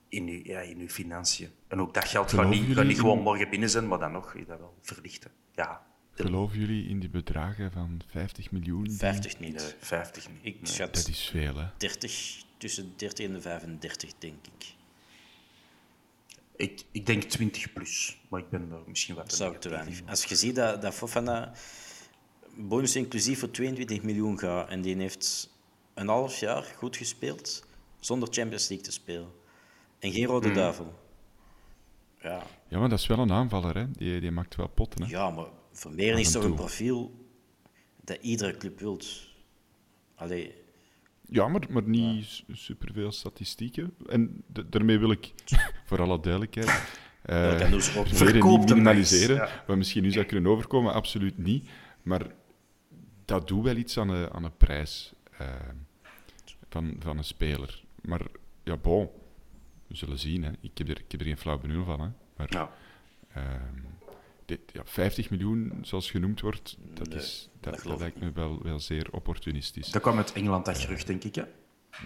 in uw, ja, in uw financiën. En ook dat geld gaat niet, gaat niet gewoon in- morgen binnen zijn, maar dan nog is dat wel verlichten. Ja, Geloven jullie in die bedragen van 50 miljoen? 50 nee, niet. 50 niet. Ik Nee. schat Dat is veel, hè? 30, tussen 30 en de 35, denk ik. Ik, ik denk 20 plus, maar ik ben er misschien wat zou ik te weinig. in. Als je ziet dat, dat Fofana bonus inclusief voor 22 miljoen gaat en die heeft een half jaar goed gespeeld zonder Champions League te spelen. En geen rode Hmm. duivel. Ja, Ja, maar dat is wel een aanvaller, hè? Die, die maakt wel potten, hè? ja, maar Vermeeren Af is toch een profiel dat iedere club wilt. Allee, Ja, maar, maar niet su- superveel statistieken. En daarmee wil ik, voor alle duidelijkheid, kan dus ook niet minimaliseren. ja. Wat misschien nu zou kunnen overkomen, absoluut niet. Maar dat doet wel iets aan de, aan de prijs eh, van, van een speler. Maar ja, bon, we zullen zien. Hè. Ik, heb er, ik heb er geen flauw benul van. Hè. Maar Ja. ehm, dit, ja, 50 miljoen, zoals genoemd wordt, dat, Nee, is, dat dat, lijkt me wel, wel zeer opportunistisch. Dat kwam uit Engeland, dat gerucht, denk ik. Hè?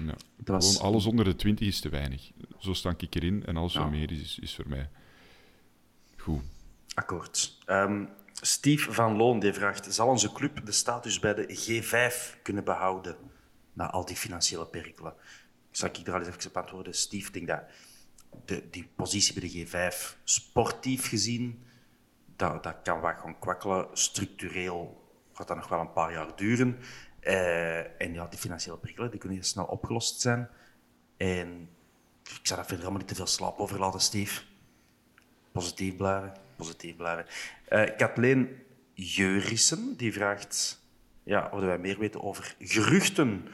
Ja. Dat was- Gewoon alles onder de 20 is te weinig. Zo stank ik erin en alles Ja. wat meer is, is, is voor mij goed. Akkoord. Ehm, Steve van Loon die vraagt: Zal onze club de status bij de G5 kunnen behouden na al die financiële perikelen? Zal ik daar al eens even op antwoorden? Steve, ik denk dat de, die positie bij de G5, sportief gezien, dat, dat kan wat gaan kwakkelen. Structureel gaat dat nog wel een paar jaar duren. Eh, en ja, die financiële prikkelen die kunnen heel snel opgelost zijn. En ik zou daar verder allemaal niet te veel slaap over laten, Steve. Positief blijven, positief blijven. Eh Kathleen Jeurissen die vraagt ja, of wij meer weten over geruchten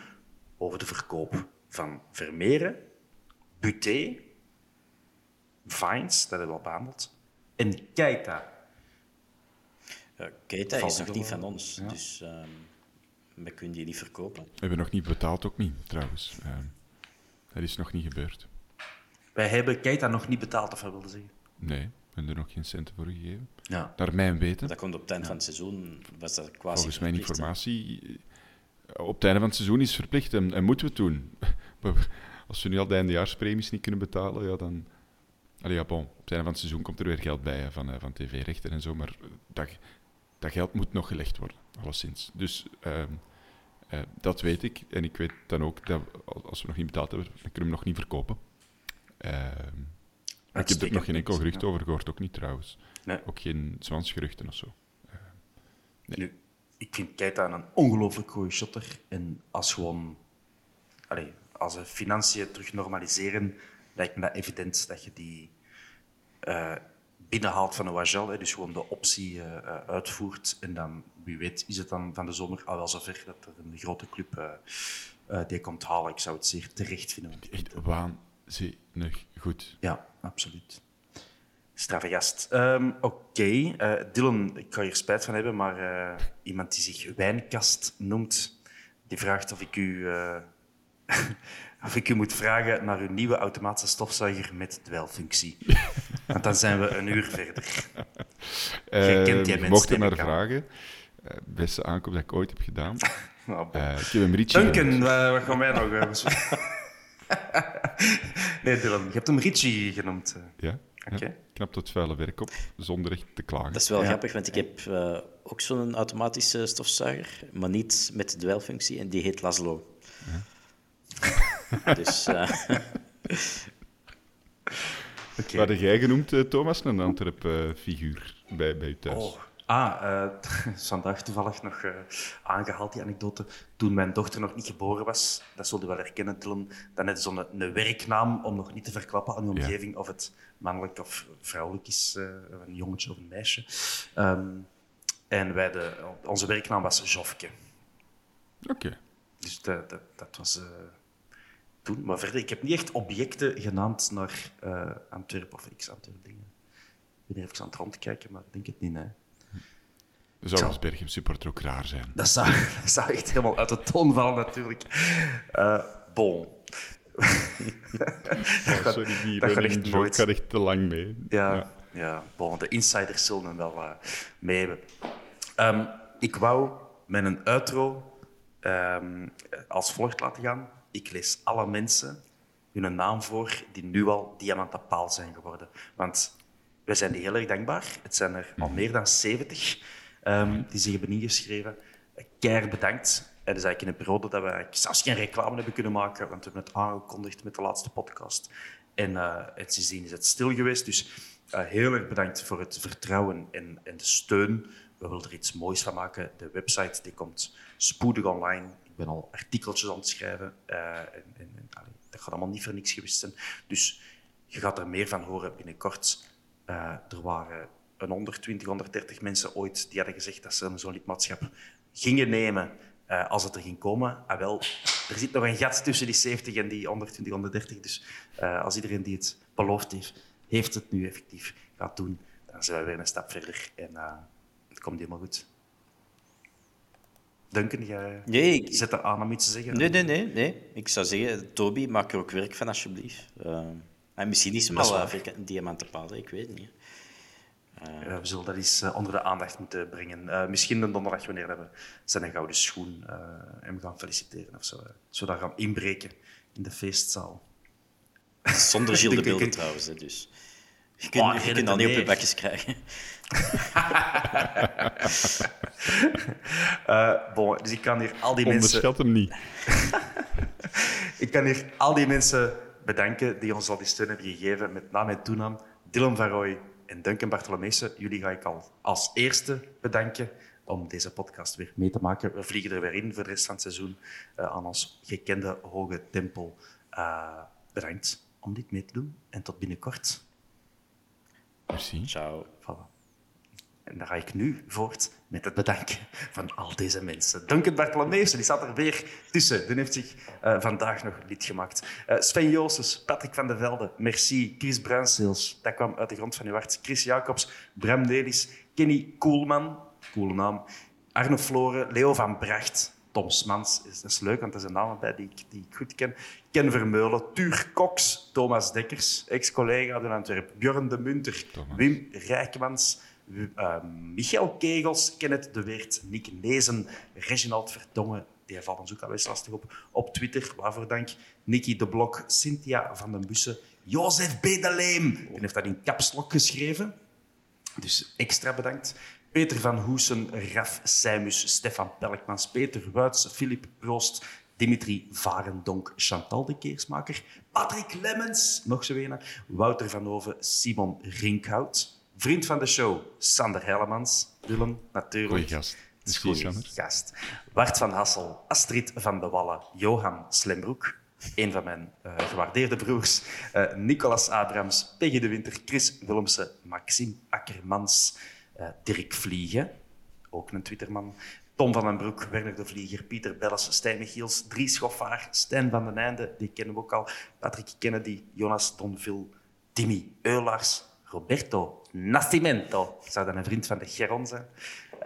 over de verkoop van Vermeeren, Buté, Vines, dat hebben we al behandeld, en Keita. Ja, Keita Valt is nog niet van ons, dus ehm we kunnen die niet verkopen. We hebben nog niet betaald, ook niet, trouwens. Eh, dat is nog niet gebeurd. Wij hebben Keita nog niet betaald, of wat wilde zeggen. Nee, we hebben er nog geen centen voor gegeven. Ja. Naar mijn weten, Dat komt op het eind van het seizoen, was dat quasi volgens mijn informatie, op het einde van het seizoen is verplicht en, en moeten we het doen. Als we nu al de eindejaarspremies niet kunnen betalen, ja, dan... Allee, ja, bon. Op het einde van het seizoen komt er weer geld bij hè, van, eh, van tv-rechten en zo, maar dat, dat geld moet nog gelegd worden, alleszins. Dus ehm, eh, dat weet ik. En ik weet dan ook dat als we nog niet betaald hebben, dan kunnen we hem nog niet verkopen. Ehm, ik heb er nog geen enkel gerucht ja. over gehoord, ook niet trouwens. Nee. Ook geen zwansgeruchten of zo. Nu, ik vind Keita een ongelooflijk goede shotter. En als gewoon... Als de financiën terug normaliseren, lijkt me dat evident dat je die eh, binnenhaalt van de Wagel. Dus gewoon de optie eh, eh, uitvoert. En dan, wie weet, is het dan van de zomer al wel zover dat er een grote club die komt halen. Ik zou het zeer terecht vinden. Echt waanzinnig goed. Ja, absoluut. Straffe gast. Ehm, Oké, eh, Dylan, ik ga hier spijt van hebben, maar eh, iemand die zich Wijnkast noemt, die vraagt of ik u, eh, of ik u moet vragen naar uw nieuwe automatische stofzuiger met dweilfunctie. Want dan zijn we een uur verder. Jij kent die Eh, mens, mocht er neem naar vragen, beste aankoop dat ik ooit heb gedaan. Nou. Eh, ik heb hem Richie Duncan, genoemd. wat gaan wij nog... nee, Dylan, je hebt hem Richie genoemd. Ja, Oké. ja, knapt het vuile werk op, zonder echt te klagen. Dat is wel Ja. grappig, want ik heb eh, ook zo'n automatische stofzuiger, maar niet met de dweilfunctie, en die heet Laszlo. dus eh, Oké. Wat had jij genoemd, eh, Thomas, een Antwerp-figuur bij, bij u thuis? Oh. Ah, eh, vandaag toevallig nog eh, aangehaald, die anekdote. Toen mijn dochter nog niet geboren was, dat zul je wel herkennen, Dylan, dan ze zo'n een werknaam om nog niet te verklappen aan de Ja. omgeving of het mannelijk of vrouwelijk is, eh, een jongetje of een meisje. Ehm, en wij de, onze werknaam was Jofke. Oké. Dus dat, dat, dat was eh, toen. Maar verder, ik heb niet echt objecten genaamd naar eh Antwerpen of ex-Antwerpen dingen. Ik ben even aan het rondkijken, maar ik denk het niet, nee. Dan zou Zo. als Berchem supporter ook raar zijn. Dat zou, dat zou echt helemaal uit de toon vallen, natuurlijk. Eh bon. Sorry, die dat gaat echt nooit. gaat echt te lang mee. Ja, ja. bon, de insiders zullen hem wel eh, mee hebben. Ehm, ik wou met een outro ehm, als volgt laten gaan. Ik lees alle mensen hun naam voor die nu al diamanten paal zijn geworden. Want wij zijn die heel erg dankbaar. Het zijn er al meer dan 70 ehm, die zich hebben ingeschreven. Keihard bedankt. Het is eigenlijk in een periode dat we zelfs geen reclame hebben kunnen maken, want we hebben het aangekondigd met de laatste podcast. En, en sindsdien is het stil geweest. Dus eh, heel erg bedankt voor het vertrouwen en, en de steun. We willen er iets moois van maken. De website die komt spoedig online. Ik ben al artikeltjes aan het schrijven. eh, en, en, en, dat gaat allemaal niet voor niks geweest zijn. Dus je gaat er meer van horen binnenkort. Er waren een 120, 130 mensen ooit die hadden gezegd dat ze zo'n lidmaatschap gingen nemen eh, als het er ging komen. Ah, wel, er zit nog een gat tussen die 70 en die 120, 130. Dus eh, als iedereen die het beloofd heeft, heeft het nu effectief gaat doen, dan zijn we weer een stap verder en eh, het komt helemaal goed. Duncan, jij Nee, ik- zet er aan om iets te zeggen? nee, nee, nee, nee. Ik zou zeggen, Toby, maak er ook werk van, alsjeblieft. En misschien is waar. uh, een diamantenpaal, ik weet het niet. Eh, we zullen dat eens eh, onder de aandacht moeten brengen. Eh, misschien een donderdag wanneer we zijn gouden schoen eh hem gaan feliciteren of zo. eh, zodat we gaan inbreken in de feestzaal. Zonder Gilles de Beelden trouwens, hè, dus... Je kunt, Oh, je kunt dat niet op je nee. bakjes krijgen. Eh, bon, dus ik kan hier al die mensen... Onderschat hem niet. Ik kan hier al die mensen bedanken die ons al die steun hebben gegeven, met naam en toenaam. Dylan van Rooij en Duncan Bartholomeeuwse. Jullie ga ik al als eerste bedanken om deze podcast weer mee te maken. We vliegen er weer in voor de rest van het seizoen uh, aan ons gekende hoge tempo. Uh, bedankt om dit mee te doen en tot binnenkort. Merci. Ciao. En dan ga ik nu voort met het bedanken van al deze mensen. Duncan Bartolomeeuwse, die staat er weer tussen. Die heeft zich uh, vandaag nog lid gemaakt. Uh, Sven Joosses, Patrick van der Velde, merci. Chris Bruinseels, dat kwam uit de grond van uw hart. Chris Jacobs, Bram Nelis, Kenny Koelman, coole naam. Arno Floren, Leo van Bracht, Tom Smans, dat is leuk, want er zijn namen bij die ik, die ik goed ken. Ken Vermeulen, Tuur Cox, Thomas Dekkers, ex-collega uit Antwerpen, Björn de Munter, Thomas. Wim Rijkmans, uh, Michael Kegels, Kenneth de Weert, Nick Nezen, Reginald Verdongen, die valt ons ook al eens lastig op, op Twitter, waarvoor dank. Nicky de Blok, Cynthia van den Bussen, Jozef Bedeleem, die heeft dat in kapslok geschreven. Dus extra bedankt. Peter van Hoesen, Raf Seimus, Stefan Pelkmans, Peter Wuits, Filip Proost, Dimitri Varendonk, Chantal de Keersmaker, Patrick Lemmens, nog zo een, Wouter van Hoven, Simon Rinkhout, vriend van de show, Sander Hellemans, Willem natuurlijk. Goeie gast. Goeie gast. Bart van Hassel, Astrid van de Wallen, Johan Slembroek, een van mijn uh, gewaardeerde broers, uh, Nicolas Abrams, Peggy de Winter, Chris Willemsen, Maxime Akkermans, uh, Dirk Vliegen, ook een Twitterman, Tom van den Broek, Werner de Vlieger, Pieter Belles, Stijn Michiels, Dries Schoffaar, Stijn van den Einde, die kennen we ook al, Patrick Kennedy, Jonas Donville, Timmy Eulars, Roberto Nascimento, zou dan een vriend van de Geron zijn,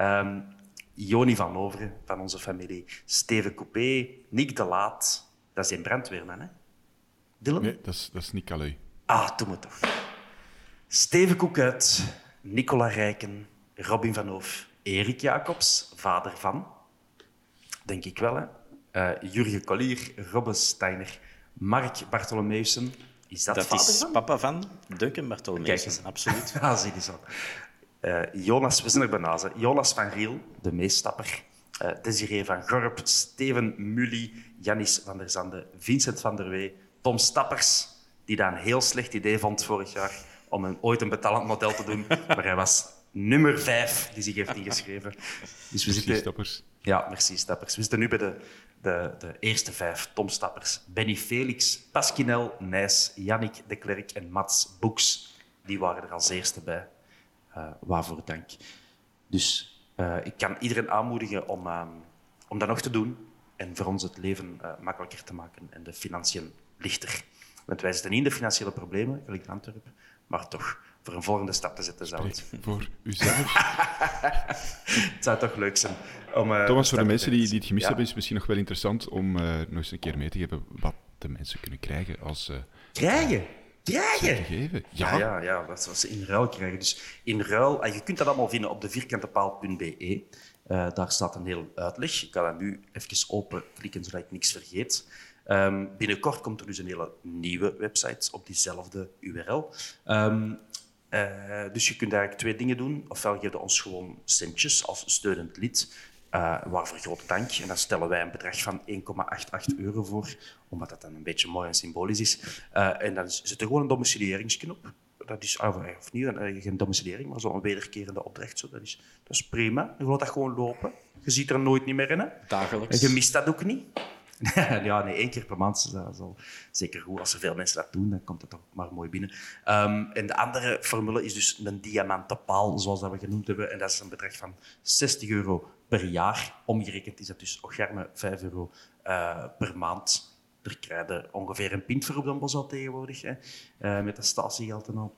um, Joni van Overen, van onze familie, Steven Coupé, Nick de Laat, dat is een brandweerman, hè? Dylan? Nee, dat is, dat is Nick Aleu. Ah, doe me toch. Steven Koekuit, Nicola Rijken, Robin van Hoof, Erik Jacobs, vader van, denk ik wel, hè? Uh, Jurgen Collier, Robbe Steiner, Mark Bartolomeeuwsen. Is dat, dat is van? papa van Duncan Bartolomeeuwsen, absoluut. ah, zie die zo. Uh, Jonas, we zijn er bijna. Jonas van Riel, de meestapper. Uh, Desiree van Gorp, Steven Mully, Janis van der Zande, Vincent van der Wee, Tom Stappers, die dat een heel slecht idee vond vorig jaar om een, ooit een betalend model te doen. maar hij was nummer vijf die zich heeft ingeschreven. Dus we Merci, zitten... Stappers. Ja, merci, Stappers. We zitten nu bij de, de, de eerste vijf. Tom Stappers, Benny Felix, Pasquinel, Nijs, Yannick de Klerk en Mats Boeks. Die waren er als eerste bij. Uh, waarvoor dank. Dus uh, ik kan iedereen aanmoedigen om, uh, om dat nog te doen en voor ons het leven uh, makkelijker te maken en de financiën lichter. Want wij zitten niet in de financiële problemen, gelijk in Antwerpen, maar toch voor een volgende stap te zetten zou het... Voor uzelf. het zou toch leuk zijn om... uh, Thomas, voor de mensen die, die het gemist ja. hebben, is het misschien nog wel interessant om uh, nog eens een keer mee te geven wat de mensen kunnen krijgen als... Uh, krijgen? Krijgen? Ja, ja, ja, ja wat, wat ze in ruil krijgen. Dus in ruil... Je kunt dat allemaal vinden op de vierkantepaal.be. Uh, daar staat een heel uitleg. Ik ga dat nu even openklikken, zodat ik niks vergeet. Um, binnenkort komt er dus een hele nieuwe website op diezelfde URL. Um, uh, dus je kunt eigenlijk twee dingen doen. Ofwel geef je ons gewoon centjes als steunend lid, uh, waarvoor grote dank. En dan stellen wij een bedrag van 1,88 euro voor, omdat dat dan een beetje mooi en symbolisch is. Uh, en dan zit er gewoon een domicilieringsknop. Dat is of niet, geen domiciliering, maar zo'n wederkerende opdracht. Zo. Dat, is, dat is prima. Je laat dat gewoon lopen. Je ziet er nooit niet meer in. Hè? Dagelijks. En je mist dat ook niet. ja, nee, één keer per maand dat is al zeker goed. Als er veel mensen dat doen, dan komt het toch maar mooi binnen. Um, en de andere formule is dus een diamantenpaal, zoals dat we genoemd hebben. En dat is een bedrag van 60 euro per jaar. Omgerekend is dat dus ocharme 5 euro uh, per maand. Er krijg je ongeveer een pint voor op de bos al tegenwoordig, hè, uh, met dat statiegeld en al.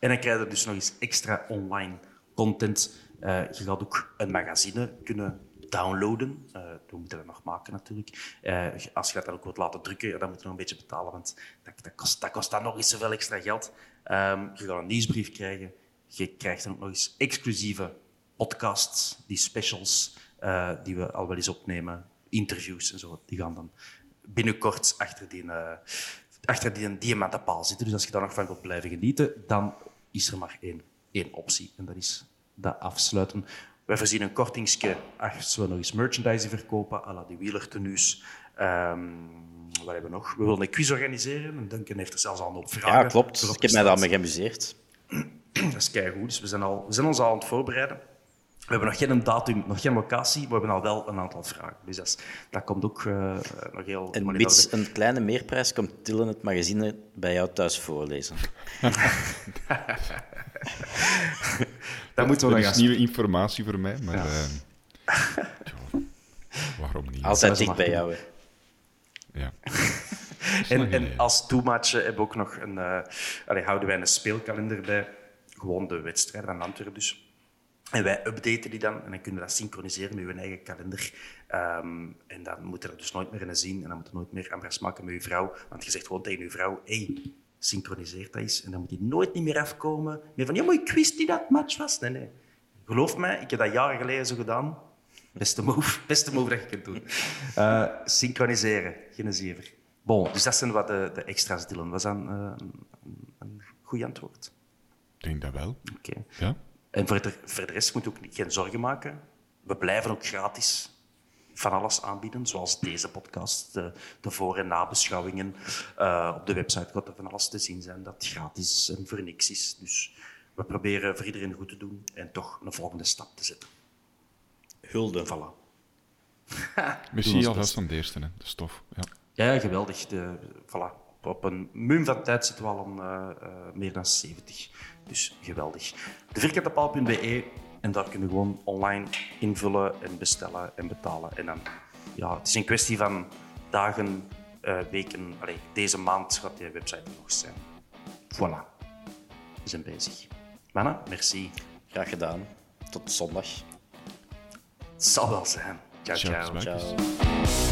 En dan krijg je dus nog eens extra online content. Uh, je gaat ook een magazine kunnen downloaden. Uh, we moeten dat nog maken natuurlijk. Uh, als je dat ook wilt laten drukken, ja, dan moet je nog een beetje betalen, want dat, dat, kost, dat kost dan nog eens zoveel extra geld. Um, je gaat een nieuwsbrief krijgen. Je krijgt dan ook nog eens exclusieve podcasts, die specials uh, die we al wel eens opnemen, interviews en zo. Die gaan dan binnenkort achter die, achter die diamantenpaal zitten. Dus als je daar nog van wilt blijven genieten, dan is er maar één, één optie. En dat is dat afsluiten. Wij voorzien een kortingsje als we nog eens merchandise verkopen, à la die wielertenues. Ehm, wat hebben we nog? We willen een quiz organiseren. En Duncan heeft er zelfs al een hoop vragen Ja, klopt. Ik heb mij daar opgesteld. mee geamuseerd. Dat is keigoed. Dus we zijn, al, we zijn ons al aan het voorbereiden. We hebben nog geen datum, nog geen locatie, maar we hebben al wel een aantal vragen. Dus dat, is- dat komt ook eh, nog heel... En mits een kleine meerprijs komt Tillen het magazine bij jou thuis voorlezen. Dat moeten Dat we nog is eens nieuwe informatie voor mij, maar... eh, waarom niet? Altijd dicht bij jou. Hè. Ja. En, en als toemaatje hebben we ook nog een, eh, allee, houden wij een speelkalender bij. Gewoon de wedstrijd aan Antwerpen dus. En wij updaten die dan en dan kunnen we dat synchroniseren met je eigen kalender. Ehm, en dan moet je er dus nooit meer in zien en dan moet je nooit meer ambras maken met je vrouw. Want je zegt gewoon tegen je vrouw, hey, synchroniseer dat eens. En dan moet die nooit niet meer afkomen met van, ja, maar ik wist niet dat het match was. Nee, nee. Geloof mij, ik heb dat jaren geleden zo gedaan. Beste move, beste move dat je kunt doen. Eh, synchroniseren, geen zever. Bon, dus dat zijn wat de, de extra's, Dylan. Was dat een, eh, een, een goed antwoord? Ik denk dat wel. Oké. Ja. En voor de, voor de rest moet je ook niet- geen zorgen maken. We blijven ook gratis van alles aanbieden, zoals deze podcast, de, de voor- en nabeschouwingen. Eh, op de website gaat er van alles te zien zijn dat gratis en voor niks is. Dus we proberen voor iedereen goed te doen en toch een volgende stap te zetten. Hulde. Voilà. Misschien alvast van de eerste, hè. de stof. Ja. Ja, geweldig. De, voilà. Op een mum van tijd zitten we al aan eh, eh, meer dan 70. Dus geweldig. De vierkantepaal.be en daar kun je gewoon online invullen en bestellen en betalen. En dan, ja, het is een kwestie van dagen, eh, weken. Allee, deze maand gaat die website er nog zijn. Voilà. We zijn bezig. Mannen, merci. Graag gedaan. Tot zondag. Het zal wel zijn. Ciao, Ciao. Ciao.